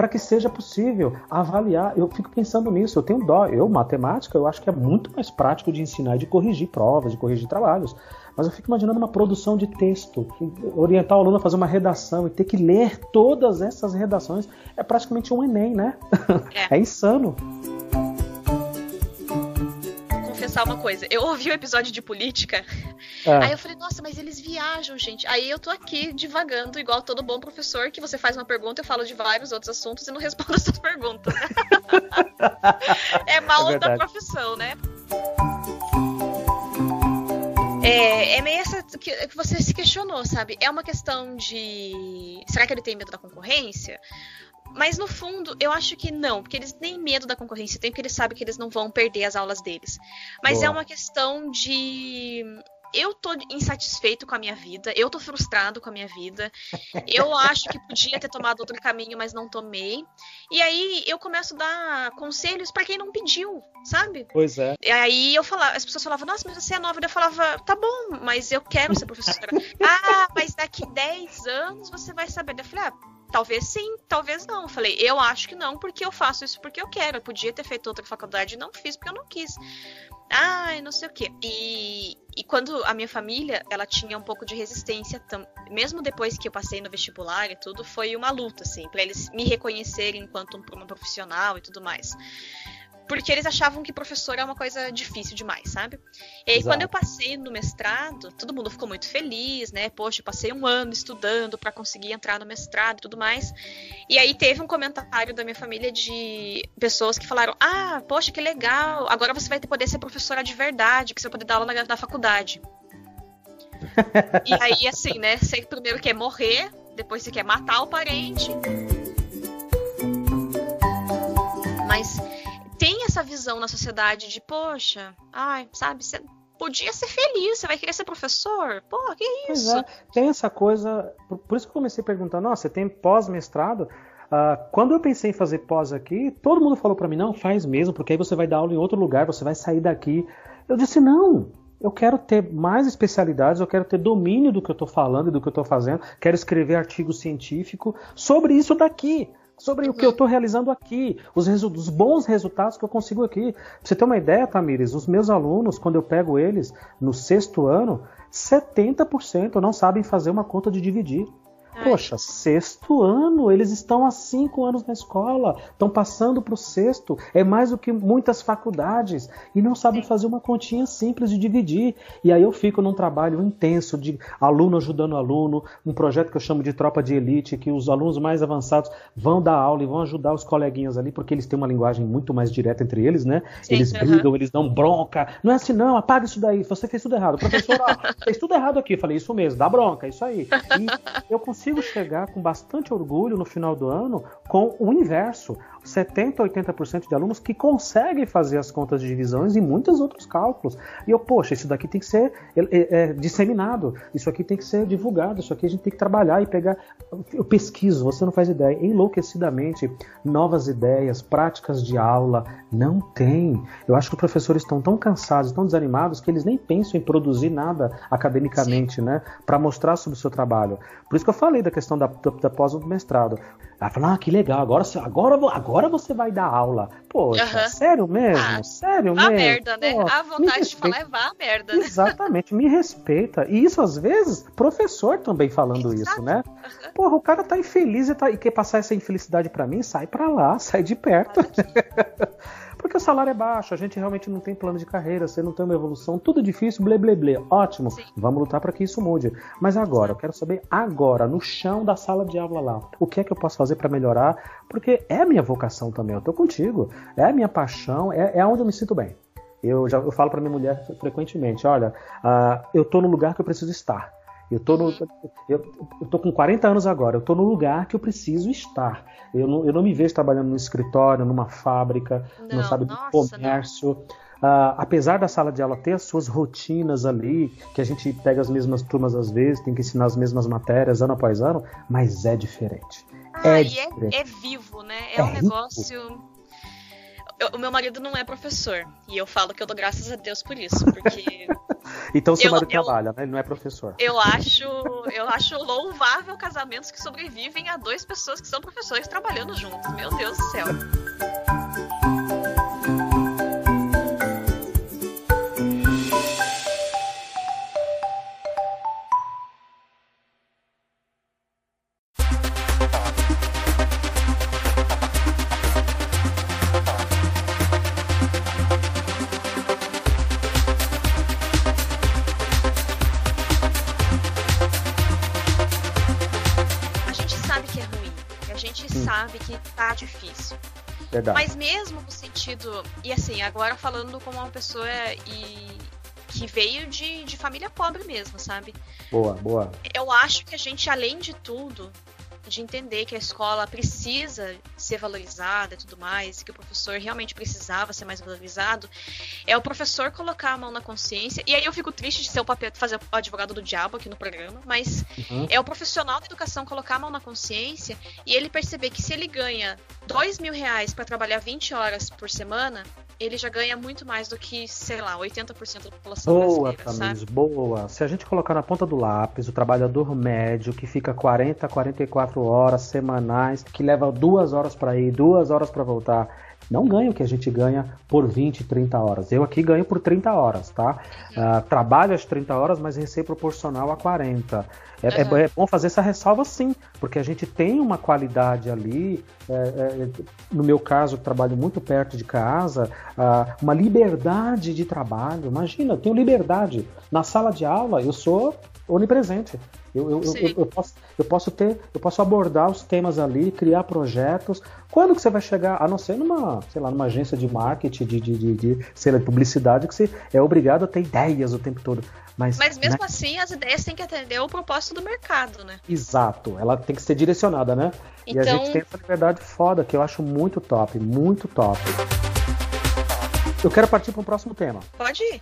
para que seja possível avaliar. Eu fico pensando nisso, eu tenho dó. Eu, matemática, eu acho que é muito mais prático de ensinar e de corrigir provas, de corrigir trabalhos. Mas eu fico imaginando uma produção de texto, orientar o aluno a fazer uma redação e ter que ler todas essas redações é praticamente um Enem, né? É, é insano confessar uma coisa. Eu ouvi o um episódio de política, é. aí eu falei, nossa, mas eles viajam, gente. Aí eu tô aqui divagando, igual todo bom professor, que você faz uma pergunta, eu falo de vários outros assuntos e não respondo essas perguntas. Né? é mal é da profissão, né? É, é meio essa que, que você se questionou, sabe? É uma questão de. Será que ele tem medo da concorrência? Mas no fundo, eu acho que não, porque eles nem medo da concorrência têm, porque eles sabem que eles não vão perder as aulas deles. Mas é Boa. é uma questão de eu tô insatisfeito com a minha vida, eu tô frustrado com a minha vida. Eu acho que podia ter tomado outro caminho, mas não tomei. E aí eu começo a dar conselhos para quem não pediu, sabe? Pois é. E aí eu falava, as pessoas falavam: "Nossa, mas você é nova". Eu falava: "Tá bom, mas eu quero ser professora". ah, mas daqui 10 anos você vai saber. Eu falei: "Ah, Talvez sim, talvez não. Falei, eu acho que não, porque eu faço isso porque eu quero. Eu podia ter feito outra faculdade e não fiz porque eu não quis. Ai, não sei o quê. E, e quando a minha família, ela tinha um pouco de resistência, mesmo depois que eu passei no vestibular e tudo, foi uma luta, assim, para eles me reconhecerem enquanto uma profissional e tudo mais. Porque eles achavam que professor é uma coisa difícil demais, sabe? E aí, Exato. quando eu passei no mestrado, todo mundo ficou muito feliz, né? Poxa, eu passei um ano estudando para conseguir entrar no mestrado e tudo mais. E aí teve um comentário da minha família de pessoas que falaram: Ah, poxa, que legal, agora você vai poder ser professora de verdade, que você vai poder dar aula na, na faculdade. e aí, assim, né? Você primeiro quer morrer, depois você quer matar o parente. Mas essa visão na sociedade de, poxa, ai, sabe, você podia ser feliz, você vai querer ser professor? Pô, que isso? É, tem essa coisa. Por, isso que eu comecei perguntando, nossa, você tem pós-mestrado? Uh, quando eu pensei em fazer pós aqui, todo mundo falou para mim, não, faz mesmo, porque aí você vai dar aula em outro lugar, você vai sair daqui. Eu disse, não, eu quero ter mais especialidades, eu quero ter domínio do que eu estou falando e do que eu estou fazendo, quero escrever artigo científico sobre isso daqui sobre uhum. o que eu estou realizando aqui, os, os, bons resultados que eu consigo aqui. Pra você ter uma ideia, Tamires, os meus alunos, quando eu pego eles no sexto ano, 70% não sabem fazer uma conta de dividir. Poxa, sexto ano, eles estão há cinco anos na escola, estão passando para o sexto, é mais do que muitas faculdades, e não sabem fazer uma continha simples de dividir. E aí eu fico num trabalho intenso de aluno ajudando aluno, um projeto que eu chamo de tropa de elite, que os alunos mais avançados vão dar aula e vão ajudar os coleguinhas ali, porque eles têm uma linguagem muito mais direta entre eles, né? Sim, eles brigam, eles dão bronca. Não é assim, não, apaga isso daí, você fez tudo errado. Professor, ó, fez tudo errado aqui. Eu falei, isso mesmo, dá bronca, isso aí. E eu consigo consigo chegar com bastante orgulho no final do ano com o inverso. 70, 80% de alunos que conseguem fazer as contas de divisões e muitos outros cálculos. E eu, poxa, isso daqui tem que ser é, é, é, disseminado, isso aqui tem que ser divulgado, isso aqui a gente tem que trabalhar e pegar. Eu pesquiso, você não faz ideia, enlouquecidamente, novas ideias, práticas de aula. Não tem. Eu acho que os professores estão tão cansados, tão desanimados, que eles nem pensam em produzir nada academicamente, Sim. né? Para mostrar sobre o seu trabalho. Por isso que eu falei da questão da, da, da pós-mestrado. Ela falou, ah, que legal, agora, agora, agora você vai dar aula. Poxa, uhum. sério mesmo? Ah, sério vá mesmo? merda, né? Pô, a vontade de falar é vá a merda. Né? Exatamente, me respeita. E isso, às vezes, professor também falando Exato. isso, né? Uhum. Porra, o cara tá infeliz e, tá, e quer passar essa infelicidade para mim, sai pra lá, sai de perto. Porque o salário é baixo, a gente realmente não tem plano de carreira, você não tem uma evolução, tudo difícil, blé, blé, blé. Ótimo, Sim. vamos lutar para que isso mude. Mas agora, eu quero saber agora, no chão da sala de aula lá, o que é que eu posso fazer para melhorar? Porque é a minha vocação também, eu tô contigo, é a minha paixão, é, é onde eu me sinto bem. Eu, já, eu falo para minha mulher frequentemente, olha, uh, eu tô no lugar que eu preciso estar. Eu tô, no, eu, eu tô com 40 anos agora, eu tô no lugar que eu preciso estar. Eu não, eu não me vejo trabalhando no escritório, numa fábrica, não, não sabe, no comércio. Uh, apesar da sala de aula ter as suas rotinas ali, que a gente pega as mesmas turmas às vezes, tem que ensinar as mesmas matérias ano após ano, mas é diferente. Ah, é, e é. É, é, vivo, né? É, é um rico. negócio. O meu marido não é professor, e eu falo que eu dou graças a Deus por isso, porque Então seu eu, marido eu, trabalha, né? Ele não é professor. Eu acho, eu acho louvável casamentos que sobrevivem a duas pessoas que são professores trabalhando juntos. Meu Deus do céu. Sentido. E assim, agora falando como uma pessoa e, que veio de, de família pobre mesmo, sabe? Boa, boa. Eu acho que a gente, além de tudo, de entender que a escola precisa ser valorizada e tudo mais, que o professor realmente precisava ser mais valorizado, é o professor colocar a mão na consciência. E aí eu fico triste de ser o papel, fazer o advogado do diabo aqui no programa, mas uhum. é o profissional da educação colocar a mão na consciência e ele perceber que se ele ganha dois mil reais para trabalhar 20 horas por semana, ele já ganha muito mais do que, sei lá, 80% da população boa, brasileira, Boa, boa. Se a gente colocar na ponta do lápis o trabalhador médio que fica 40, 44 horas semanais, que leva duas horas para ir, duas horas para voltar, não ganha o que a gente ganha por 20, 30 horas. Eu aqui ganho por 30 horas, tá? Uh, trabalho as 30 horas, mas recebo proporcional a 40. É, uhum. é, é, bom fazer essa ressalva sim, porque a gente tem uma qualidade ali. É, é, no meu caso, trabalho muito perto de casa, uh, uma liberdade de trabalho. Imagina, eu tenho liberdade. Na sala de aula, eu sou onipresente. Eu, eu, eu, eu, posso, eu posso ter, eu posso abordar os temas ali, criar projetos. Quando que você vai chegar, a não ser numa, sei lá, numa agência de marketing, de, de, de, de sei lá, de publicidade, que você é obrigado a ter ideias o tempo todo. Mas, Mas mesmo né? assim, as ideias têm que atender o propósito do mercado, né? Exato, ela tem que ser direcionada, né? Então... E a gente então tem essa liberdade foda que eu acho muito top, muito top. Eu quero partir para um próximo tema. Pode ir.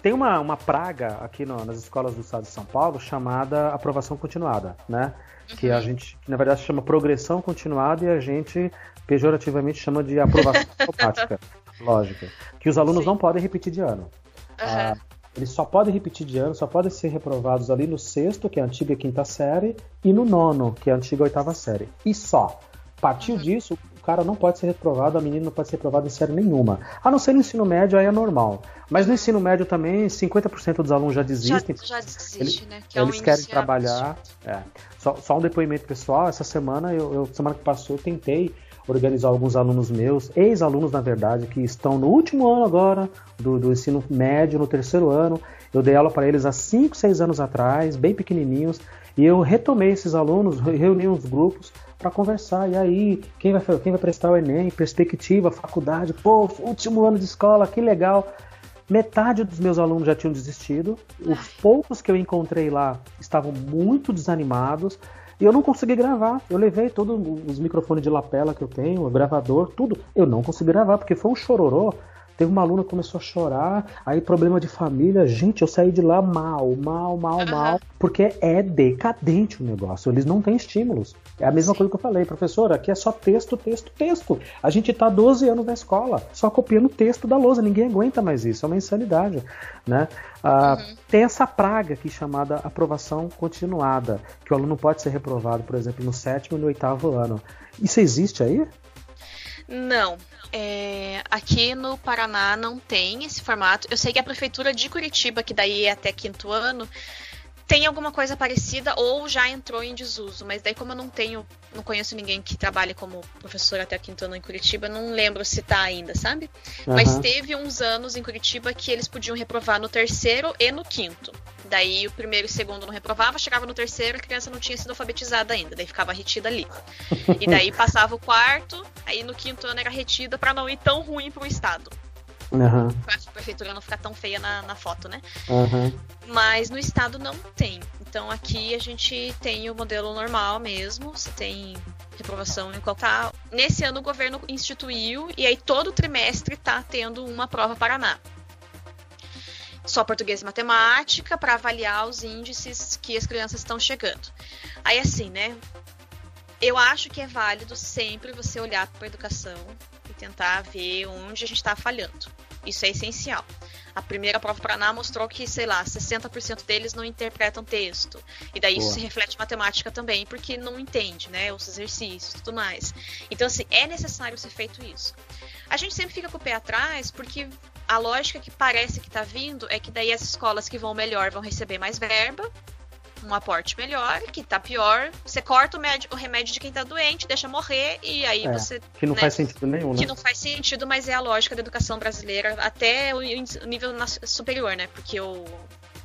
Tem uma, uma praga aqui no, nas escolas do estado de São Paulo chamada aprovação continuada, né? Uhum. Que a uhum. gente, na verdade, chama progressão continuada e a gente pejorativamente chama de aprovação automática. Lógica. Que os alunos Sim. não podem repetir de ano. Uhum. Ah, eles só podem repetir de ano, só podem ser reprovados ali no sexto, que é a antiga quinta série, e no nono, que é a antiga oitava série. E só. A partir uhum. disso, cara não pode ser reprovado, a menina não pode ser reprovada em série nenhuma. A não ser no ensino médio, aí é normal. Mas no ensino médio também, 50% dos alunos já desistem. Já, já desiste, eles, né? Que é eles querem trabalhar. É. Só, só, um depoimento pessoal, essa semana, eu, eu, semana que passou, eu tentei organizar alguns alunos meus, ex-alunos na verdade, que estão no último ano agora do, do ensino médio, no terceiro ano. Eu dei aula para eles há 5, 6 anos atrás, bem pequenininhos, e eu retomei esses alunos, reuni uns grupos para conversar. E aí, quem vai, quem vai prestar o Enem, perspectiva, faculdade, pô, último ano de escola, que legal. Metade dos meus alunos já tinham desistido, os poucos que eu encontrei lá estavam muito desanimados. E eu não consegui gravar. Eu levei todos os microfones de lapela que eu tenho, o gravador, tudo. Eu não consegui gravar, porque foi um chororô. Teve uma aluna que começou a chorar, aí problema de família. Gente, eu saí de lá mal, mal, mal, uhum. mal, porque é decadente o negócio. Eles não têm estímulos. É a mesma Sim. coisa que eu falei, professor, aqui é só texto, texto, texto. A gente tá 12 anos na escola, só copiando texto da lousa, ninguém aguenta mais isso, é uma insanidade, né? Ah, uhum. Tem essa praga aqui chamada aprovação continuada, que o aluno pode ser reprovado, por exemplo, no sétimo e no oitavo ano. Isso existe aí? Não, é, aqui no Paraná não tem esse formato. Eu sei que a prefeitura de Curitiba, que daí é até quinto ano, tem alguma coisa parecida ou já entrou em desuso, mas daí como eu não tenho, não conheço ninguém que trabalhe como professor até quinto ano em Curitiba, não lembro se tá ainda, sabe? Uhum. Mas teve uns anos em Curitiba que eles podiam reprovar no terceiro e no quinto. Daí o primeiro e o segundo não reprovava, chegava no terceiro, a criança não tinha sido alfabetizada ainda, daí ficava retida ali. E daí passava o quarto, aí no quinto ano era retida para não ir tão ruim pro estado. Uhum. Pra a prefeitura não ficar tão feia na, na foto, né? Uhum. Mas no estado não tem. Então aqui a gente tem o modelo normal mesmo. Você tem reprovação em qual tá. Nesse ano o governo instituiu e aí todo trimestre tá tendo uma prova Paraná só português e matemática para avaliar os índices que as crianças estão chegando. Aí assim, né? Eu acho que é válido sempre você olhar para a educação e tentar ver onde a gente está falhando. Isso é essencial. A primeira prova Paraná mostrou que, sei lá, 60% deles não interpretam texto. E daí Boa. isso se reflete em matemática também, porque não entende, né? Os exercícios e tudo mais. Então, assim, é necessário ser feito isso. A gente sempre fica com o pé atrás, porque a lógica que parece que está vindo é que daí as escolas que vão melhor vão receber mais verba, um aporte melhor, que tá pior, você corta o, o remédio de quem tá doente, deixa morrer, e aí é, você. Que não né, faz sentido nenhum, né? Que não faz sentido, mas é a lógica da educação brasileira até o nível superior, né? Porque o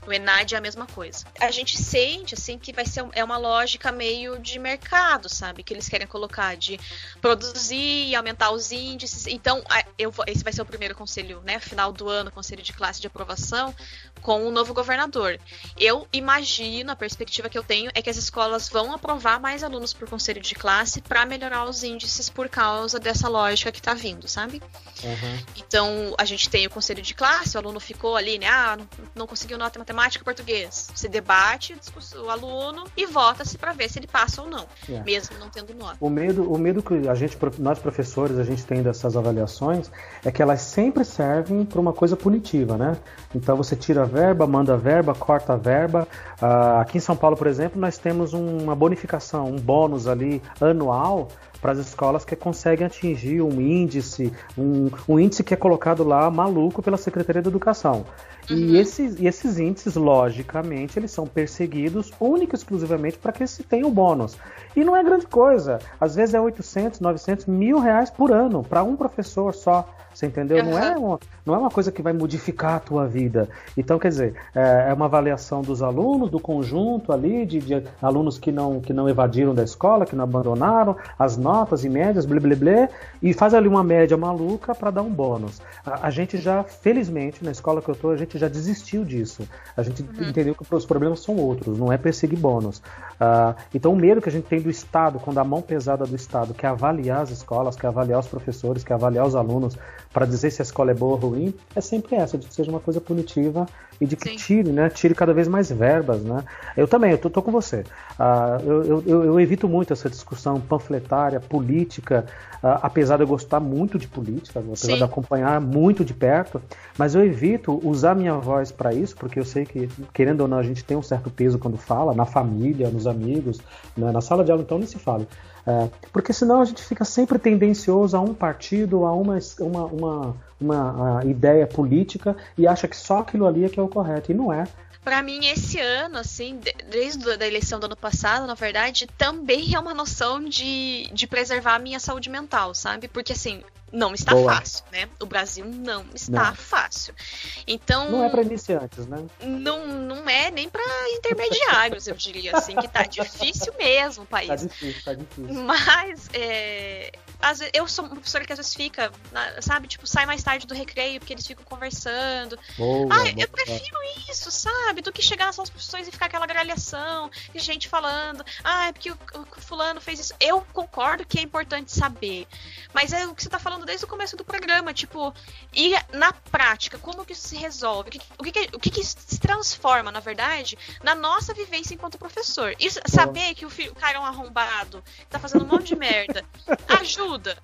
o Enad é a mesma coisa. A gente sente, assim, que vai ser é uma lógica meio de mercado, sabe? Que eles querem colocar de produzir e aumentar os índices. Então, eu vou, esse vai ser o primeiro conselho, né? Final do ano, conselho de classe de aprovação, com o novo governador. Eu imagino, a perspectiva que eu tenho é que as escolas vão aprovar mais alunos por conselho de classe para melhorar os índices por causa dessa lógica que está vindo, sabe? Uhum. Então, a gente tem o conselho de classe, o aluno ficou ali, né? Ah, não, não conseguiu nota em matemática matemática e português. Você debate o aluno e vota-se para ver se ele passa ou não, é. mesmo não tendo nota. O medo, o medo que a gente, nós professores, a gente tem dessas avaliações é que elas sempre servem para uma coisa punitiva, né? Então você tira a verba, manda a verba, corta a verba. Uh, aqui em São Paulo, por exemplo, nós temos uma bonificação, um bônus ali anual para as escolas que conseguem atingir um índice, um, um, índice que é colocado lá maluco pela Secretaria de Educação. Uhum. E, esses, e esses índices, logicamente, eles são perseguidos única e exclusivamente para que se tenha o bônus. E não é grande coisa. Às vezes é 800, 900, mil reais por ano para um professor só. Você entendeu? Uhum. Não, é uma, não é uma coisa que vai modificar a tua vida. Então, quer dizer, é, é uma avaliação dos alunos, do conjunto ali, de, de, alunos que não, que não evadiram da escola, que não abandonaram, as notas e médias, blá blá blá, e faz ali uma média maluca para dar um bônus. A, a, gente já, felizmente, na escola que eu tô, a gente já desistiu disso. A gente uhum. entendeu que os problemas são outros, não é perseguir bônus. Uh, então, o medo que a gente tem do Estado, quando a mão pesada do Estado quer avaliar as escolas, quer avaliar os professores, quer avaliar os alunos, para dizer se a escola é boa ou ruim, é sempre essa, de que seja uma coisa punitiva e de que Sim. tire, né? Tire cada vez mais verbas, né? Eu também, eu tô, tô com você. Uh, eu, eu, eu, evito muito essa discussão panfletária, política, uh, apesar de eu gostar muito de política, apesar Sim. de acompanhar muito de perto, mas eu evito usar minha voz para isso, porque eu sei que, querendo ou não, a gente tem um certo peso quando fala, na família, nos amigos, né? na sala de aula, então nem se fala. É, porque senão a gente fica sempre tendencioso a um partido, a uma, uma, uma, uma ideia política e acha que só aquilo ali é que é o correto. E não é para mim esse ano, assim, desde a eleição do ano passado, na verdade, também é uma noção de, de preservar a minha saúde mental, sabe? Porque assim, não está Boa. fácil, né? O Brasil não está não. fácil. Então. Não é para iniciantes, né? Não, não é nem para intermediários, eu diria assim, que tá difícil mesmo o país. Tá difícil, tá difícil. Mas é, às vezes, eu sou uma professora que às vezes fica, sabe, tipo, sai mais tarde do recreio porque eles ficam conversando. Boa, ah, eu prefiro isso, sabe? Do que chegar nas suas profissões e ficar aquela gralhação gente falando, ah, é porque o, o, fulano fez isso. Eu concordo que é importante saber. Mas é o que você tá falando desde o começo do programa, tipo, e na prática, como que isso se resolve? O que, o que, o que, que se transforma, na verdade, na nossa vivência enquanto professor? Isso, saber que o, filho, o cara é um arrobado, que tá fazendo um monte de merda, ajuda ajuda.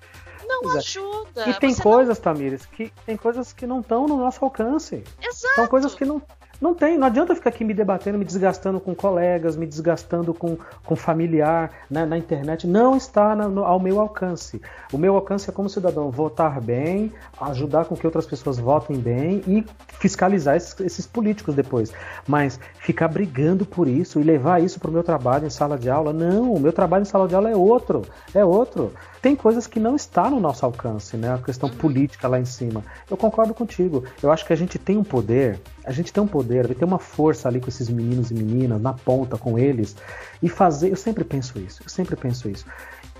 Não ajuda. E tem coisas, não... Tamires, que tem coisas que não estão no nosso alcance. Exato. São coisas que não, não tem, não adianta ficar aqui me debatendo, me desgastando com colegas, me desgastando com, com familiar né, na internet. Não está na, no, ao meu alcance. O meu alcance é como cidadão votar bem, ajudar com que outras pessoas votem bem e fiscalizar esses, esses políticos depois. Mas ficar brigando por isso e levar isso para o meu trabalho em sala de aula, não. O meu trabalho em sala de aula é outro. É outro tem coisas que não está no nosso alcance, né? A questão uhum. política lá em cima. Eu concordo contigo. Eu acho que a gente tem um poder, a gente tem um poder, vai ter uma força ali com esses meninos e meninas, na ponta com eles, e fazer. Eu sempre penso isso, eu sempre penso isso.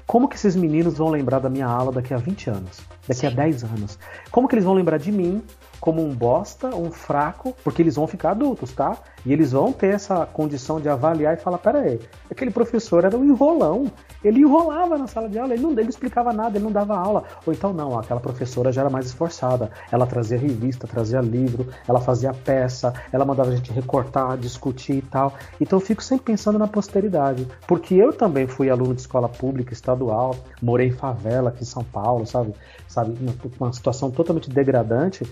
Como que esses meninos vão lembrar da minha aula daqui a 20 anos? Daqui Sim. a 10 anos? Como que eles vão lembrar de mim como um bosta, um fraco, porque eles vão ficar adultos, tá? E eles vão ter essa condição de avaliar e falar: pera aí, aquele professor era um enrolão. Ele enrolava na sala de aula, ele não, ele explicava nada, ele não dava aula. Ou então, não, aquela professora já era mais esforçada. Ela trazia revista, trazia livro, ela fazia peça, ela mandava a gente recortar, discutir e tal. Então eu fico sempre pensando na posteridade. Porque eu também fui aluno de escola pública, estadual, morei em favela aqui em São Paulo, sabe? sabe? Uma situação totalmente degradante.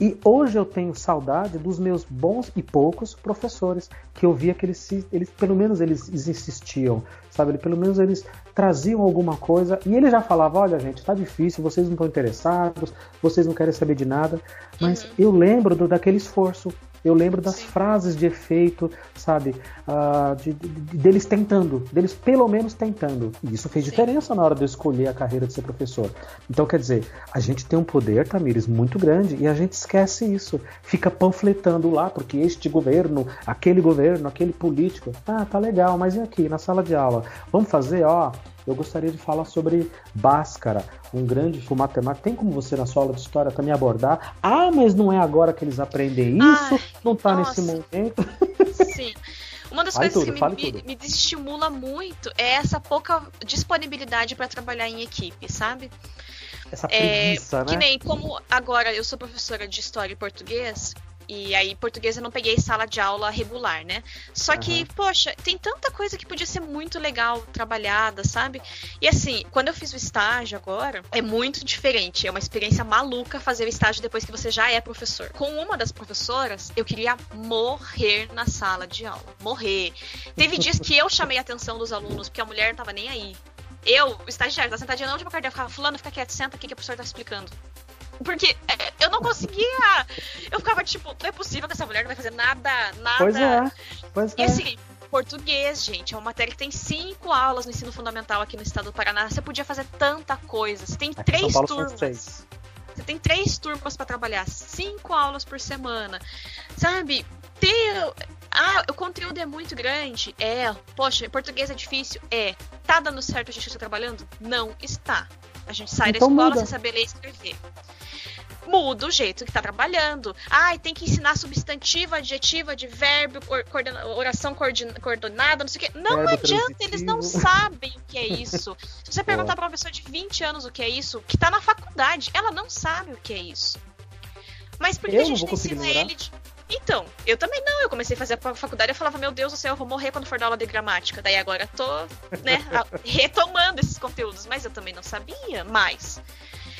E hoje eu tenho saudade dos meus bons e poucos professores, que eu via que eles, eles pelo menos eles insistiam, sabe? Pelo menos eles traziam alguma coisa e ele já falava, olha gente, tá difícil, vocês não estão interessados, vocês não querem saber de nada, mas uhum. eu lembro do, daquele esforço, eu lembro das Sim. frases de efeito, sabe? Uh, de, de, de, deles tentando, deles pelo menos tentando. E isso fez Sim. diferença na hora de eu escolher a carreira de ser professor. Então, quer dizer, a gente tem um poder, Tamires, muito grande e a gente esquece isso. Fica panfletando lá, porque este governo, aquele governo, aquele político. Ah, tá legal, mas e aqui, na sala de aula? Vamos fazer, ó, eu gostaria de falar sobre Bhaskara, um grande matemático. Tem como você na sua aula de história também abordar? Ah, mas não é agora que eles aprendem isso, Ai, não está nesse momento. Sim. Uma das fale coisas tudo, que me, me, desestimula muito é essa pouca disponibilidade para trabalhar em equipe, sabe? Essa é, preguiça, é, né? Que nem como agora eu sou professora de história e português, E aí, português eu não peguei sala de aula regular, né? Só uhum. que, poxa, tem tanta coisa que podia ser muito legal trabalhada, sabe? E assim, quando eu fiz o estágio agora, é muito diferente. É uma experiência maluca fazer o estágio depois que você já é professor. Com uma das professoras, eu queria morrer na sala de aula. Morrer. Teve dias que eu chamei a atenção dos alunos, porque a mulher não tava nem aí. Eu, o estagiário, tá sentadinha na última cadeira, ficava, fulano, fica quieto, senta aqui que a professora tá explicando. Porque é, eu não conseguia. Eu ficava tipo, não é possível que essa mulher não vai fazer nada, nada. Pois é. Pois e assim, português, gente, é uma matéria que tem cinco aulas no ensino fundamental aqui no estado do Paraná. Você podia fazer tanta coisa. Você tem aqui três turmas. Você tem três turmas para trabalhar, cinco aulas por semana. Sabe? Ter. Ah, o conteúdo é muito grande? É. Poxa, português é difícil? É. Tá dando certo a gente estar trabalhando? Não está. A gente sai então da escola muda. sem saber ler e escrever muda o jeito que tá trabalhando. Ai, tem que ensinar substantivo, adjetivo, advérbio, coordena, oração coordenada, não sei o quê. Não Verbo adianta, transitivo. eles não sabem o que é isso. Se você perguntar pra uma pessoa de 20 anos o que é isso, que tá na faculdade, ela não sabe o que é isso. Mas por que a gente não ensina ele de... Então, eu também não. Eu comecei a fazer a faculdade e falava, meu Deus do céu, eu vou morrer quando for dar aula de gramática. Daí agora tô, né, retomando esses conteúdos. Mas eu também não sabia mais.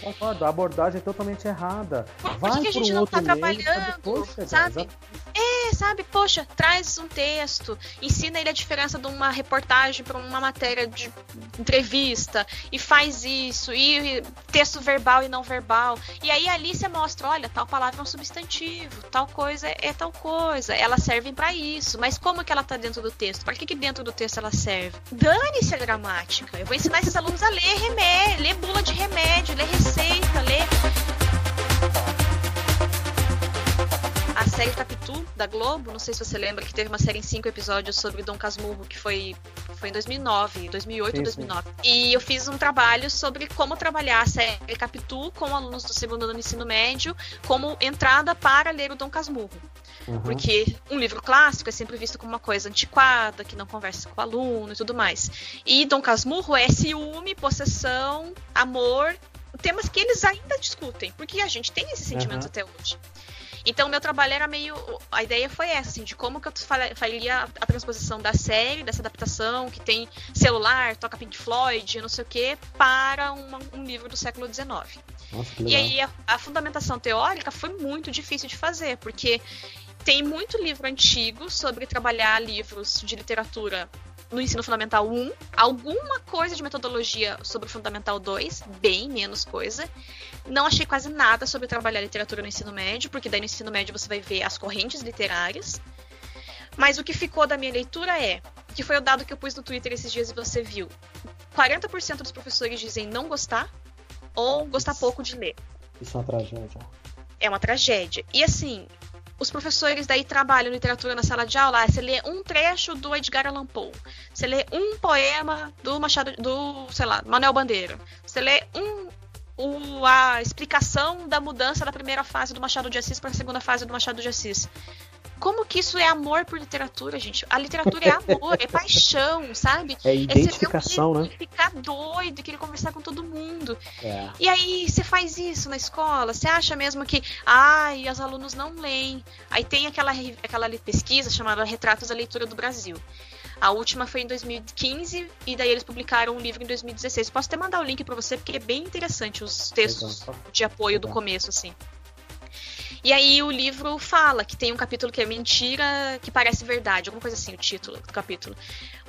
Concordo, a abordagem é totalmente errada. Por, Vai por que a gente não tá trabalhando? sabe? É, sabe? Poxa, traz um texto, ensina ele a diferença de uma reportagem para uma matéria de entrevista e faz isso, e texto verbal e não verbal. E aí ali você mostra, olha, tal palavra é um substantivo, tal coisa é tal coisa. Elas servem para isso, mas como que ela tá dentro do texto? Para que que dentro do texto ela serve? Dane-se a gramática. Eu vou ensinar esses alunos a ler remédio, ler bula de remédio, ler receita receita, ler. A série Capitu, da Globo, não sei se você lembra, que teve uma série em cinco episódios sobre Dom Casmurro, que foi, foi em 2009, 2008 ou 2009. Sim. E eu fiz um trabalho sobre como trabalhar a série Capitu com alunos do segundo ano do ensino médio, como entrada para ler o Dom Casmurro. Uhum. Porque um livro clássico é sempre visto como uma coisa antiquada, que não conversa com o aluno e tudo mais. E Dom Casmurro é ciúme, possessão, amor temas que eles ainda discutem, porque a gente tem esse sentimento uhum. até hoje. Então, meu trabalho era meio. A ideia foi essa, assim, de como que eu faria a transposição da série, dessa adaptação, que tem celular, toca Pink Floyd, não sei o quê, para uma, um livro do século XIX. Nossa, e aí, a, a fundamentação teórica foi muito difícil de fazer, porque tem muito livro antigo sobre trabalhar livros de literatura no ensino fundamental 1, alguma coisa de metodologia sobre o fundamental 2, bem menos coisa. Não achei quase nada sobre trabalhar literatura no ensino médio, porque daí no ensino médio você vai ver as correntes literárias. Mas o que ficou da minha leitura é, que foi o dado que eu pus no Twitter esses dias e você viu. 40% dos professores dizem não gostar ou gostar pouco de ler. Isso é uma tragédia. É uma tragédia. E assim, os professores daí trabalham literatura na sala de aula, você lê um trecho do Edgar Allan Poe, você lê um poema do Machado, do, sei lá, Manuel Bandeira, você lê um o, a explicação da mudança da primeira fase do Machado de Assis para a segunda fase do Machado de Assis. Como que isso é amor por literatura, gente? A literatura é amor, é paixão, sabe? É identificação, é né? Ficar doido, querer conversar com todo mundo. É. E aí você faz isso na escola, você acha mesmo que, ai, os alunos não leem. Aí tem aquela, aquela pesquisa chamada Retratos da Leitura do Brasil. A última foi em 2015 e daí eles publicaram um livro em 2016. Posso até mandar o link para você porque é bem interessante os textos de apoio do começo, assim. E aí o livro fala que tem um capítulo que é mentira que parece verdade, alguma coisa assim, o título do capítulo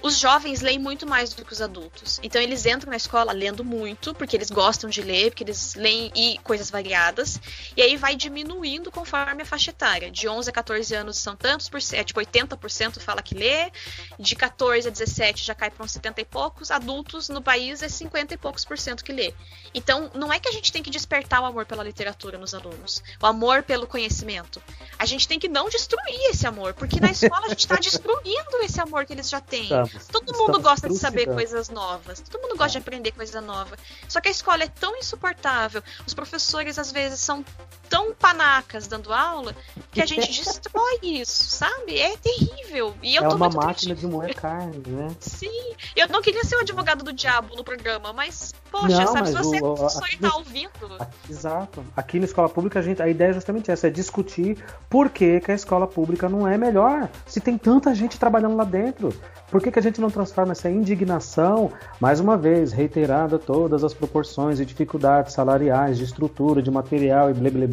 os jovens leem muito mais do que os adultos. Então eles entram na escola lendo muito, porque eles gostam de ler, porque eles leem e coisas variadas. E aí vai diminuindo conforme a faixa etária. De 11 a 14 anos são tantos por cento, é, tipo 80% fala que lê. De 14 a 17 já cai para uns 70 e poucos. Adultos no país é 50 e poucos por cento que lê. Então não é que a gente tem que despertar o amor pela literatura nos alunos, o amor pelo conhecimento. A gente tem que não destruir esse amor, porque na escola a gente está destruindo esse amor que eles já têm. Tá. Todo mundo gosta de saber coisas novas. Todo mundo gosta de aprender coisa nova. Só que a escola é tão insuportável. Os professores, às vezes, são tão panacas dando aula que a gente destrói isso, sabe? É terrível. E eu é tô uma máquina triste. de moer carne, né? Sim. Eu não queria ser o advogado do diabo no programa, mas, poxa, não, sabe, se você, o, o, aqui, tá ouvindo. Aqui, exato. Aqui na escola pública, a, gente, a ideia é justamente essa, é discutir por que, que a escola pública não é melhor. Se tem tanta gente trabalhando lá dentro. Por que, que a gente não transforma essa indignação, mais uma vez, reiterada todas as proporções e dificuldades salariais, de estrutura, de material e blé blé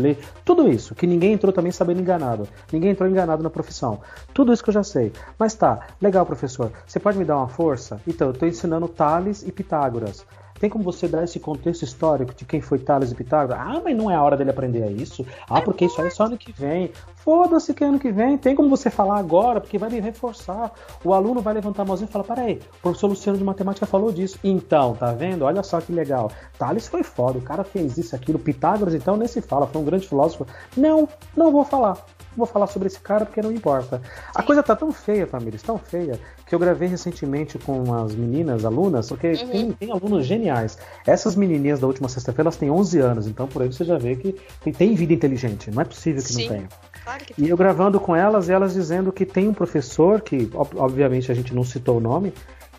tudo isso, que ninguém entrou também sabendo enganado. Ninguém entrou enganado na profissão. Tudo isso que eu já sei. Mas tá, legal, professor. Você pode me dar uma força? Então, eu estou ensinando Tales e Pitágoras. Tem como você dar esse contexto histórico de quem foi Tales e Pitágoras? Ah, mas não é a hora dele aprender isso. Ah, porque isso aí é só ano que vem. Foda-se que é ano que vem. Tem como você falar agora, porque vai me reforçar. O aluno vai levantar a mãozinha e falar: peraí, o professor Luciano de Matemática falou disso. Então, tá vendo? Olha só que legal. Tales foi foda, o cara fez isso, aquilo. Pitágoras, então, nem se fala, foi um grande filósofo. Não, não vou falar vou falar sobre esse cara porque não importa. A coisa tá tão feia, Tamires, tão feia, que eu gravei recentemente com as meninas, alunas, porque uhum. tem, tem, alunos geniais. Essas menininhas da última sexta-feira, elas têm 11 anos, então por aí você já vê que tem, tem vida inteligente, não é possível que Sim. não tenha. Claro que e eu gravando com elas, e elas dizendo que tem um professor, que obviamente a gente não citou o nome,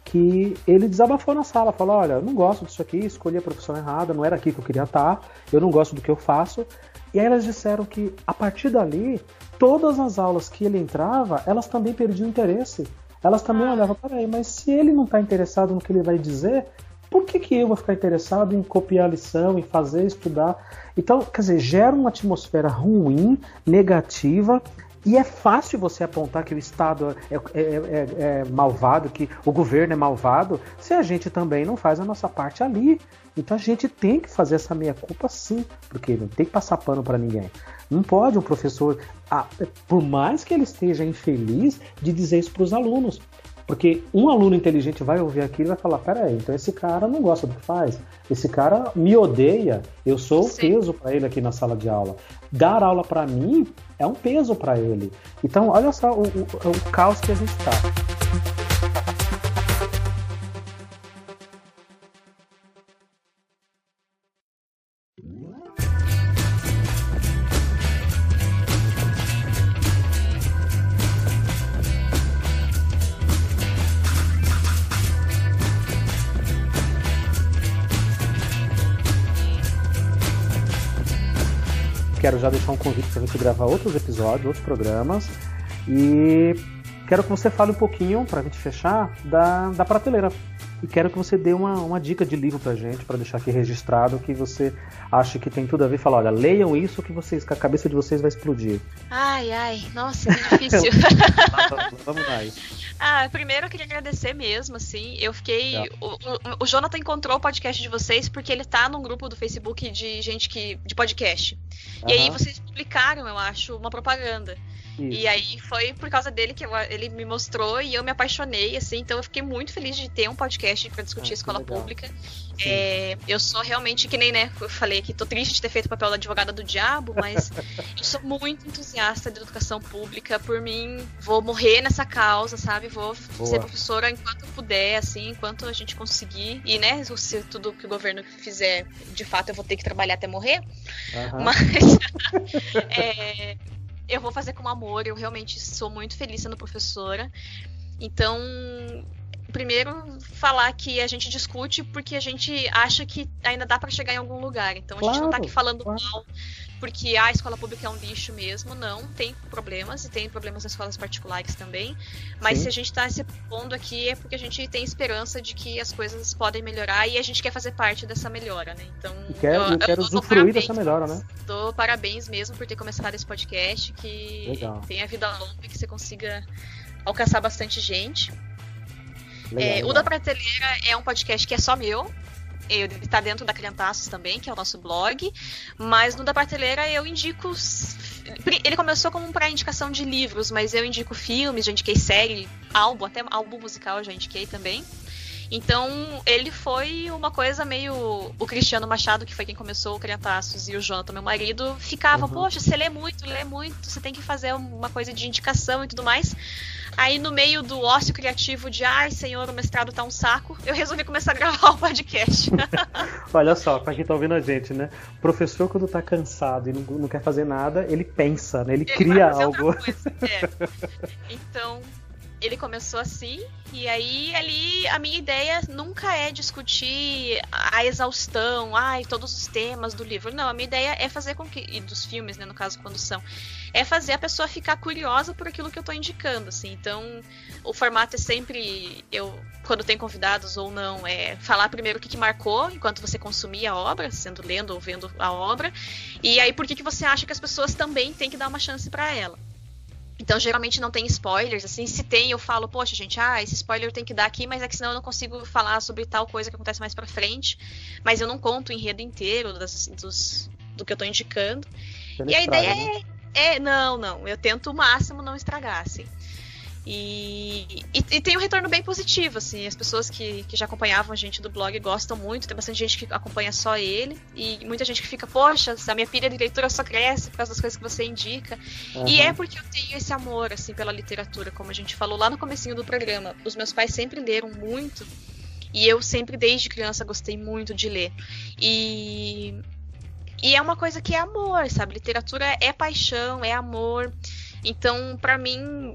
que ele desabafou na sala, falou: Olha, eu não gosto disso aqui, escolhi a profissão errada, não era aqui que eu queria estar, eu não gosto do que eu faço. E aí elas disseram que a partir dali todas as aulas que ele entrava, elas também perdiam interesse. Elas também ah. olhavam, peraí, mas se ele não está interessado no que ele vai dizer, por que, que eu vou ficar interessado em copiar a lição, em fazer, estudar? Então, quer dizer, gera uma atmosfera ruim, negativa, e é fácil você apontar que o Estado é, é, é, é, malvado, que o governo é malvado, se a gente também não faz a nossa parte ali. Então a gente tem que fazer essa meia-culpa sim, porque não tem que passar pano para ninguém. Não pode um professor, ah, por mais que ele esteja infeliz, de dizer isso para os alunos. Porque um aluno inteligente vai ouvir aquilo e vai falar: peraí, então esse cara não gosta do que faz, esse cara me odeia, eu sou o peso para ele aqui na sala de aula. Dar aula para mim é um peso para ele. Então, olha só o, o, o caos que a gente está. Quero já deixar um convite para a gente gravar outros episódios, outros programas. E quero que você fale um pouquinho, para a gente fechar, da, da prateleira. E quero que você dê uma, uma dica de livro pra gente, para deixar aqui registrado, que você acha que tem tudo a ver. Fala, olha, leiam isso que vocês, que a cabeça de vocês vai explodir. Ai, ai, nossa, que difícil. Vamos lá. Ah, primeiro eu queria agradecer mesmo, assim. Eu fiquei. É. O, o, o, Jonathan encontrou o podcast de vocês porque ele tá num grupo do Facebook de gente que. de podcast. Uhum. E aí vocês publicaram, eu acho, uma propaganda. Isso. E aí foi por causa dele que eu, ele me mostrou e eu me apaixonei, assim. Então eu fiquei muito feliz de ter um podcast para discutir ah, escola pública. É, eu sou realmente, que nem né, eu falei que tô triste de ter feito o papel da advogada do diabo, mas eu sou muito entusiasta de educação pública. Por mim, vou morrer nessa causa, sabe? Vou Boa. ser professora enquanto puder, assim, enquanto a gente conseguir. E, né, se tudo que o governo fizer, de fato, eu vou ter que trabalhar até morrer. Uhum. Mas é, eu vou fazer com amor. Eu realmente sou muito feliz sendo professora. Então, primeiro falar que a gente discute porque a gente acha que ainda dá para chegar em algum lugar. Então a claro, gente não tá aqui falando claro. mal porque a escola pública é um lixo mesmo, não, tem problemas e tem problemas nas escolas particulares também, mas Sim. se a gente está se pondo aqui é porque a gente tem esperança de que as coisas podem melhorar e a gente quer fazer parte dessa melhora, né? Então, e quer, eu, eu quero usufruir dessa melhora, né? Dou parabéns mesmo por ter começado esse podcast, que Legal. tenha vida longa e que você consiga alcançar bastante gente. Legal, é, o da Prateleira é um podcast que é só meu. Ele está dentro da Criantaços também, que é o nosso blog. Mas no da Prateleira eu indico. Ele começou como para indicação de livros, mas eu indico filmes, já indiquei série, álbum, até álbum musical já indiquei também. Então, ele foi uma coisa meio. O Cristiano Machado, que foi quem começou o Criantaços, e o Jonathan, meu marido, ficavam, uhum. poxa, você lê muito, lê muito, você tem que fazer uma coisa de indicação e tudo mais. Aí, no meio do ócio criativo de ai, senhor, o mestrado tá um saco, eu resolvi começar a gravar o podcast. Olha só, pra quem tá ouvindo a gente, né? O professor, quando tá cansado e não, não quer fazer nada, ele pensa, né? Ele, ele cria algo. É. Então, ele começou assim, e aí ali a minha ideia nunca é discutir a exaustão, ai, todos os temas do livro. Não, a minha ideia é fazer com que. E dos filmes, né, no caso, quando são. É fazer a pessoa ficar curiosa por aquilo que eu tô indicando, assim. Então, o formato é sempre. Eu, quando tem convidados ou não, é falar primeiro o que, que marcou enquanto você consumia a obra, sendo lendo ou vendo a obra. E aí, por que, que você acha que as pessoas também têm que dar uma chance para ela. Então, geralmente não tem spoilers, assim, se tem, eu falo, poxa, gente, ah, esse spoiler tem que dar aqui, mas é que senão eu não consigo falar sobre tal coisa que acontece mais pra frente. Mas eu não conto o enredo inteiro das, dos, do que eu tô indicando. Você e a ideia né? é, é. Não, não. Eu tento o máximo não estragar, assim. E, e, e, tem um retorno bem positivo, assim. As pessoas que, que já acompanhavam a gente do blog gostam muito. Tem bastante gente que acompanha só ele. E muita gente que fica, poxa, a minha pilha de leitura só cresce por causa das coisas que você indica. Uhum. E é porque eu tenho esse amor, assim, pela literatura, como a gente falou lá no comecinho do programa. Os meus pais sempre leram muito. E eu sempre, desde criança, gostei muito de ler. E, e é uma coisa que é amor, sabe? Literatura é paixão, é amor. Então, para mim,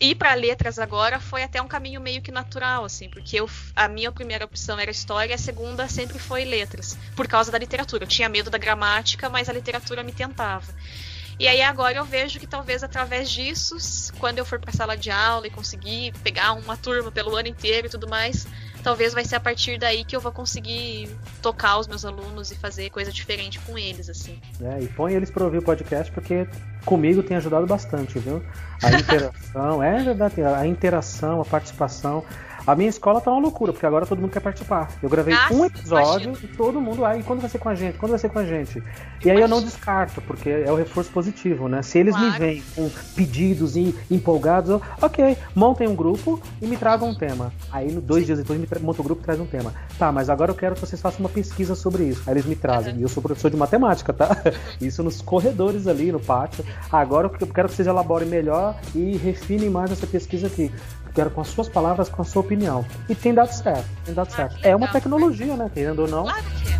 ir para letras agora foi até um caminho meio que natural, assim, porque eu, a minha primeira opção era história a segunda sempre foi letras, por causa da literatura. Eu tinha medo da gramática, mas a literatura me tentava. E aí agora eu vejo que talvez através disso, quando eu for para sala de aula e conseguir pegar uma turma pelo ano inteiro e tudo mais, talvez vai ser a partir daí que eu vou conseguir tocar os meus alunos e fazer coisa diferente com eles, assim. É, e põe eles para ouvir o podcast porque comigo tem ajudado bastante, viu? A interação, é verdade, a interação, a participação. A minha escola tá uma loucura, porque agora todo mundo quer participar. Eu gravei ah, um episódio imagina. e todo mundo, aí, quando vai ser com a gente? Quando vai ser com a gente? E aí eu não descarto, porque é o reforço positivo, né? Se eles claro. me vêm com pedidos e empolgados, eu, ok, montem um grupo e me tragam um tema. Aí, dois Sim. dias depois, me monta o grupo e traz um tema. Tá, mas agora eu quero que vocês façam uma pesquisa sobre isso. Aí eles me trazem. Uhum. E eu sou professor de matemática, tá? Isso nos corredores ali, no pátio. Agora eu quero que vocês elaborem melhor e refinem mais essa pesquisa aqui quero com as suas palavras, com a sua opinião. E tem dado certo, tem dado ah, certo. É uma tecnologia, né? Querendo ou não. Claro que é.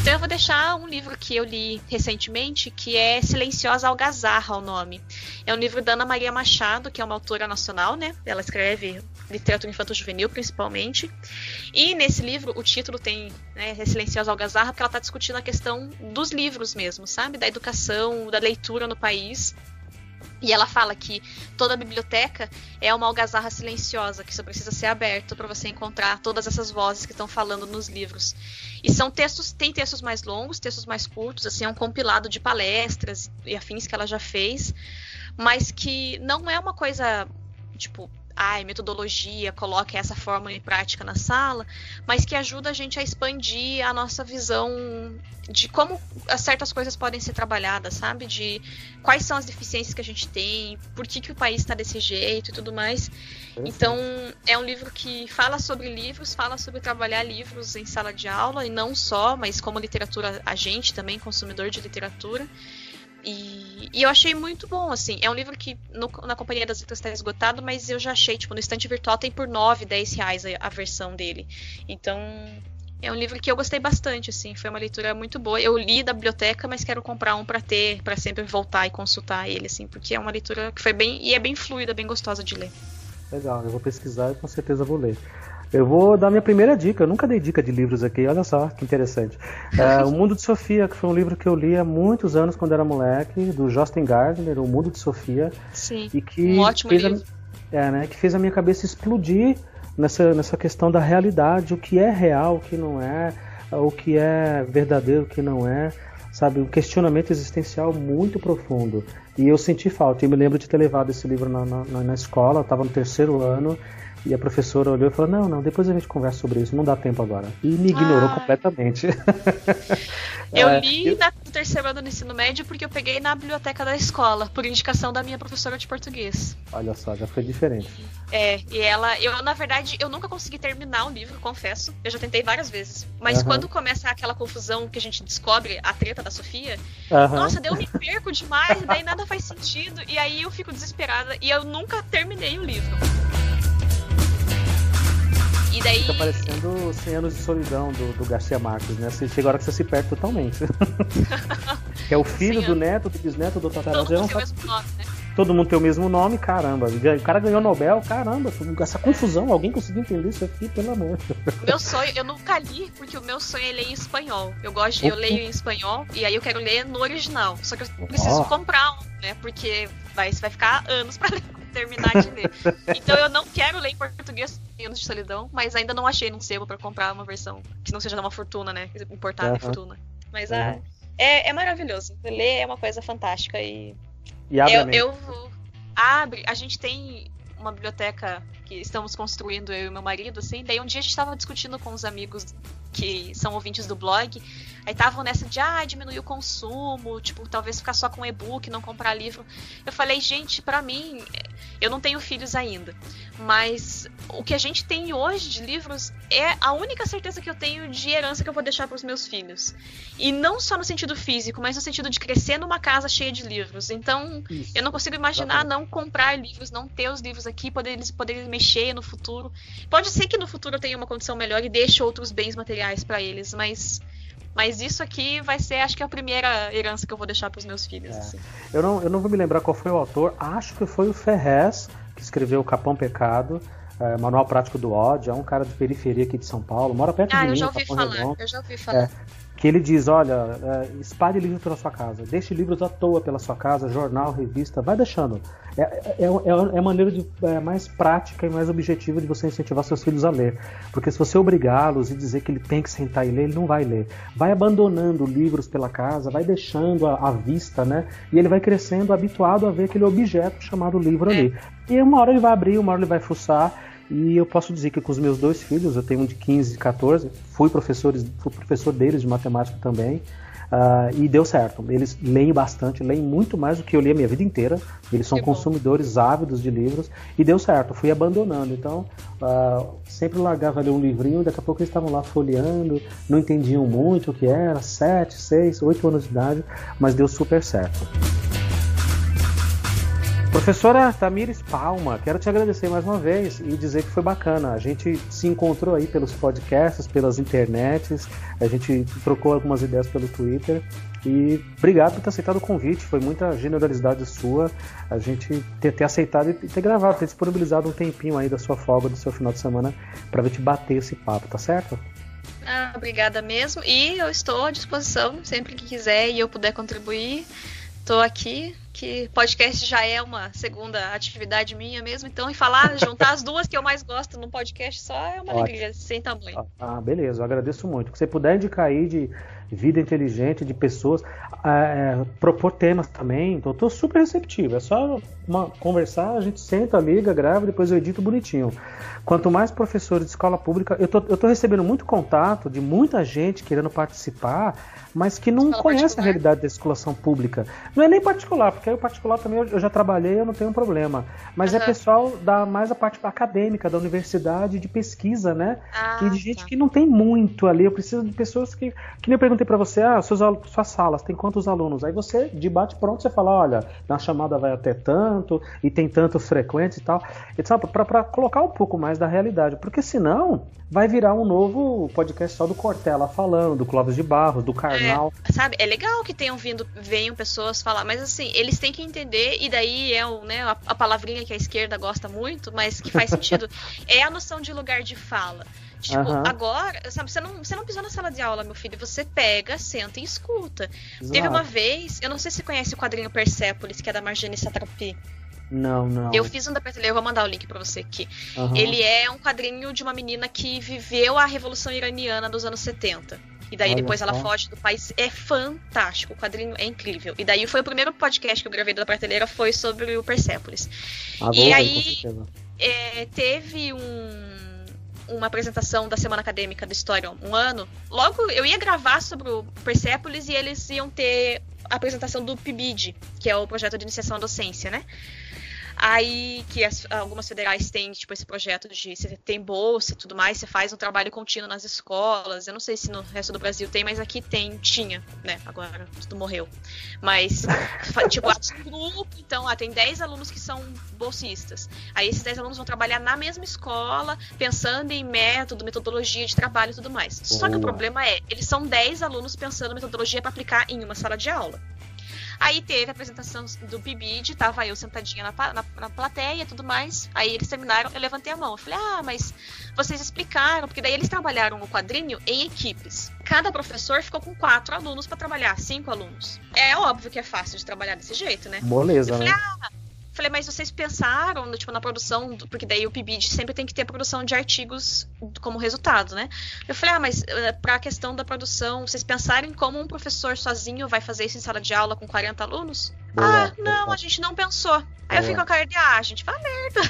Então eu vou deixar um livro que eu li recentemente, que é Silenciosa Algazarra, o nome. É um livro da Ana Maria Machado, que é uma autora nacional, né? Ela escreve literatura infanto-juvenil, principalmente. E nesse livro, o título tem né, Silenciosa Algazarra, porque ela está discutindo a questão dos livros mesmo, sabe? Da educação, da leitura no país. E ela fala que toda biblioteca é uma algazarra silenciosa que só precisa ser aberta para você encontrar todas essas vozes que estão falando nos livros. E são textos, tem textos mais longos, textos mais curtos, assim, é um compilado de palestras e afins que ela já fez, mas que não é uma coisa tipo ai, metodologia, coloque essa fórmula em prática na sala, mas que ajuda a gente a expandir a nossa visão de como certas coisas podem ser trabalhadas, sabe? De quais são as deficiências que a gente tem, por que, que o país está desse jeito e tudo mais. Então, é um livro que fala sobre livros, fala sobre trabalhar livros em sala de aula, e não só, mas como literatura, a gente também, consumidor de literatura. E, e, eu achei muito bom, assim. É um livro que no, na Companhia das Letras está esgotado, mas eu já achei, tipo, no estante virtual tem por 9, 10 reais a, a, versão dele. Então, é um livro que eu gostei bastante, assim. Foi uma leitura muito boa. Eu li da biblioteca, mas quero comprar um para ter, para sempre voltar e consultar ele, assim, porque é uma leitura que foi bem. e é bem fluida, bem gostosa de ler. Legal, eu vou pesquisar e com certeza vou ler. Eu vou dar minha primeira dica. Eu nunca dei dica de livros aqui, olha só que interessante. É, o Mundo de Sofia, que foi um livro que eu li há muitos anos quando era moleque, do Justin Gardner, O Mundo de Sofia. Sim. E que um ótimo fez livro. A, é, né, que fez a minha cabeça explodir nessa, nessa questão da realidade, o que é real, o que não é, o que é verdadeiro, o que não é sabe, um questionamento existencial muito profundo. E eu senti falta. Eu me lembro de ter levado esse livro na, na, na escola, estava no terceiro ano, e a professora olhou e falou: Não, não, depois a gente conversa sobre isso, não dá tempo agora. E me ignorou ah. completamente. Eu é, li eu... no terceiro ano do ensino médio porque eu peguei na biblioteca da escola, por indicação da minha professora de português. Olha só, já foi diferente. É, e ela, eu na verdade, eu nunca consegui terminar o livro, confesso. Eu já tentei várias vezes. Mas uhum. quando começa aquela confusão que a gente descobre a treta da Sofia, uhum. nossa, daí eu me perco demais, daí nada faz sentido, e aí eu fico desesperada e eu nunca terminei o livro. E daí. Fica parecendo 100 anos de solidão do, do Garcia Marques, né? Você chega a hora que você se perde totalmente. que é o filho do neto, do bisneto, do tataravô. Todo mundo tem o mesmo nome, né? todo mundo tem o mesmo nome, caramba. O cara ganhou Nobel, caramba, essa confusão, alguém conseguiu entender isso aqui, pelo amor. Meu sonho, eu nunca li, porque o meu sonho é ler em espanhol. Eu gosto de, eu leio em espanhol, e aí eu quero ler no original. Só que eu preciso oh. comprar um, né? Porque vai, vai ficar anos pra terminar de ler. Então eu não quero ler em português anos de solidão, mas ainda não achei num sebo para comprar uma versão que não seja de uma fortuna, né? Importada uhum. em fortuna. Mas uhum. ah, é, é maravilhoso. Ler é uma coisa fantástica e. E abre eu, eu abre. A gente tem uma biblioteca que estamos construindo eu e meu marido, assim. Daí um dia a gente estava discutindo com os amigos que são ouvintes do blog. Aí estavam nessa de ah, diminuir o consumo, tipo, talvez ficar só com e-book, não comprar livro. Eu falei, gente, para mim, eu não tenho filhos ainda, mas o que a gente tem hoje de livros é a única certeza que eu tenho de herança que eu vou deixar para os meus filhos. E não só no sentido físico, mas no sentido de crescer numa casa cheia de livros. Então, Isso. eu não consigo imaginar não comprar livros, não ter os livros aqui, poder eles poderem mexer no futuro. Pode ser que no futuro eu tenha uma condição melhor e deixe outros bens materiais para eles, mas mas isso aqui vai ser, acho que a primeira herança que eu vou deixar para os meus filhos. É. Assim. Eu, não, eu não vou me lembrar qual foi o autor, acho que foi o Ferrez, que escreveu o Capão Pecado. É, Manual Prático do Ódio, é um cara de periferia aqui de São Paulo, mora perto ah, de mim. Ah, eu já ouvi falar, eu já ouvi falar. É, que ele diz, olha, é, espalhe livros pela sua casa, deixe livros à toa pela sua casa, jornal, revista, vai deixando. É, é, é, é a maneira de, é, mais prática e mais objetiva de você incentivar seus filhos a ler. Porque se você obrigá-los e dizer que ele tem que sentar e ler, ele não vai ler. Vai abandonando livros pela casa, vai deixando à vista, né? E ele vai crescendo habituado a ver aquele objeto chamado livro ali. É. E uma hora ele vai abrir, uma hora ele vai fuçar e eu posso dizer que com os meus dois filhos, eu tenho um de 15 e 14, fui, professores, fui professor deles de matemática também, uh, e deu certo. Eles leem bastante, leem muito mais do que eu li a minha vida inteira. Eles são que consumidores bom. ávidos de livros, e deu certo. Fui abandonando. Então, uh, sempre largava ali um livrinho, daqui a pouco eles estavam lá folheando, não entendiam muito o que era, 7, 6, 8 anos de idade, mas deu super certo. Professora Tamires Palma, quero te agradecer mais uma vez e dizer que foi bacana. A gente se encontrou aí pelos podcasts, pelas internets, a gente trocou algumas ideias pelo Twitter. E obrigado por ter aceitado o convite, foi muita generosidade sua a gente ter, ter aceitado e ter gravado, ter disponibilizado um tempinho aí da sua folga, do seu final de semana, para ver te bater esse papo, tá certo? Ah, obrigada mesmo. E eu estou à disposição sempre que quiser e eu puder contribuir. Estou aqui que podcast já é uma segunda atividade minha mesmo, então e falar, juntar as duas que eu mais gosto no podcast só é uma Ótimo. alegria sem tamanho. Ah, beleza, eu agradeço muito. Se você puder indicar aí de vida inteligente, de pessoas, é, propor temas também, então eu tô super receptivo. É só uma, conversar, a gente senta, liga, grava, depois eu edito bonitinho. Quanto mais professores de escola pública, eu tô, eu tô recebendo muito contato de muita gente querendo participar, mas que não conhece particular. a realidade da escolação pública. Não é nem particular, porque aí o particular também eu, já trabalhei, eu não tenho problema. Mas uhum. é pessoal da mais a parte acadêmica, da universidade, de pesquisa, né? Ah, e de gente tá. que não tem muito ali. Eu preciso de pessoas que. Que nem eu perguntei para você, ah, suas, suas salas, tem quantos alunos? Aí você, de bate pronto, você fala, olha, na chamada vai até tanto, e tem tantos frequentes e tal. E, para colocar um pouco mais da realidade. Porque senão vai virar um novo podcast só do Cortella falando, do Clóvis de Barros, do Karnal. É, sabe, é legal que tenham vindo, venham pessoas falar, mas assim, eles têm que entender, e daí é o, né, a, a palavrinha que a esquerda gosta muito, mas que faz sentido, é a noção de lugar de fala. Tipo, uhum. agora, sabe, você não, você não pisou na sala de aula, meu filho, você pega, senta e escuta. Exato. Teve uma vez, eu não sei se você conhece o quadrinho Persepolis, que é da Marjane Satrapi. Não, não. Eu fiz um da prateleira, eu vou mandar o link para você aqui. Uhum. Ele é um quadrinho de uma menina que viveu a Revolução Iraniana dos anos 70. E daí Olha depois ela foge do país. É fantástico, o quadrinho é incrível. E daí foi o primeiro podcast que eu gravei da prateleira, foi sobre o Persepolis. Ah, e aí é, teve um uma apresentação da semana acadêmica do História um ano, logo eu ia gravar sobre o Persepolis e eles iam ter a apresentação do PIBID, que é o projeto de iniciação à docência, né? Aí que as, algumas federais têm, tipo, esse projeto de você tem bolsa e tudo mais, você faz um trabalho contínuo nas escolas. Eu não sei se no resto do Brasil tem, mas aqui tem, tinha, né? Agora tudo morreu. Mas, tipo, um grupo, então, ah, tem 10 alunos que são bolsistas. Aí esses 10 alunos vão trabalhar na mesma escola, pensando em método, metodologia de trabalho e tudo mais. Só que o problema é, eles são 10 alunos pensando em metodologia para aplicar em uma sala de aula. Aí teve a apresentação do PIBID, tava eu sentadinha na, na, na plateia e tudo mais. Aí eles terminaram, eu levantei a mão. Eu falei, ah, mas vocês explicaram, porque daí eles trabalharam o quadrinho em equipes. Cada professor ficou com quatro alunos para trabalhar, cinco alunos. É óbvio que é fácil de trabalhar desse jeito, né? Moleza, eu falei, né? Ah, Falei, mas vocês pensaram, tipo, na produção, porque daí o PIBID sempre tem que ter produção de artigos como resultado, né? Eu falei, ah, mas eh, para a questão da produção, vocês pensarem como um professor sozinho vai fazer isso em sala de aula com 40 alunos? Boa, ah, não, boa. a gente não pensou. Aí eu fico com a cara de, ah, a gente vai merda.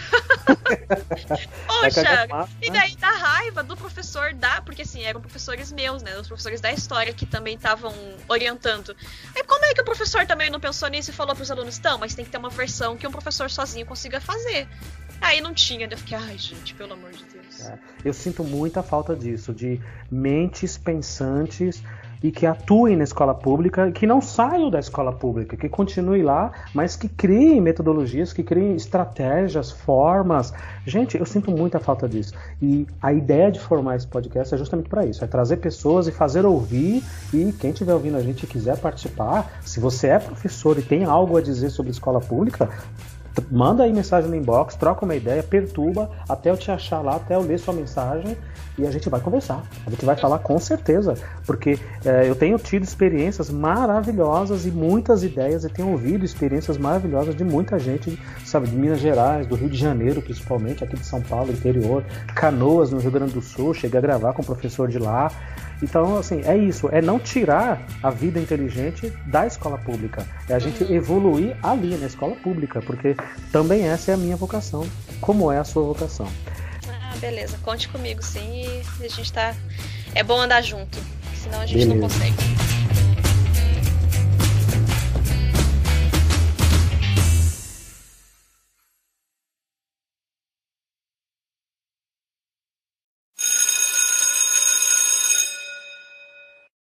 Poxa, e né? daí dá raiva do professor da. Porque assim, eram professores meus, né? Os professores da história que também estavam orientando. Aí como é que o professor também não pensou nisso e falou pros alunos, então, mas tem que ter uma versão que um professor sozinho consiga fazer. Aí não tinha, eu fiquei, ai gente, pelo amor de Deus. É, eu sinto muita falta disso, de mentes pensantes e que atuem na escola pública, que não saiam da escola pública, que continuem lá, mas que criem metodologias, que criem estratégias, formas. Gente, eu sinto muita falta disso. E a ideia de formar esse podcast é justamente para isso, é trazer pessoas e fazer ouvir e quem estiver ouvindo a gente e quiser participar, se você é professor e tem algo a dizer sobre escola pública, manda aí mensagem no inbox, troca uma ideia, perturba até eu te achar lá, até eu ler sua mensagem e a gente vai conversar. A gente vai falar com certeza, porque é, eu tenho tido experiências maravilhosas e muitas ideias e tenho ouvido experiências maravilhosas de muita gente, sabe, de Minas Gerais, do Rio de Janeiro, principalmente, aqui de São Paulo, interior, Canoas, no Rio Grande do Sul, cheguei a gravar com o professor de lá. Então, assim, é isso, é não tirar a vida inteligente da escola pública, é a gente uhum. evoluir ali na escola pública, porque também essa é a minha vocação, como é a sua vocação. Ah, beleza, conte comigo sim e a gente tá. É bom andar junto, senão a gente Beleza. não consegue.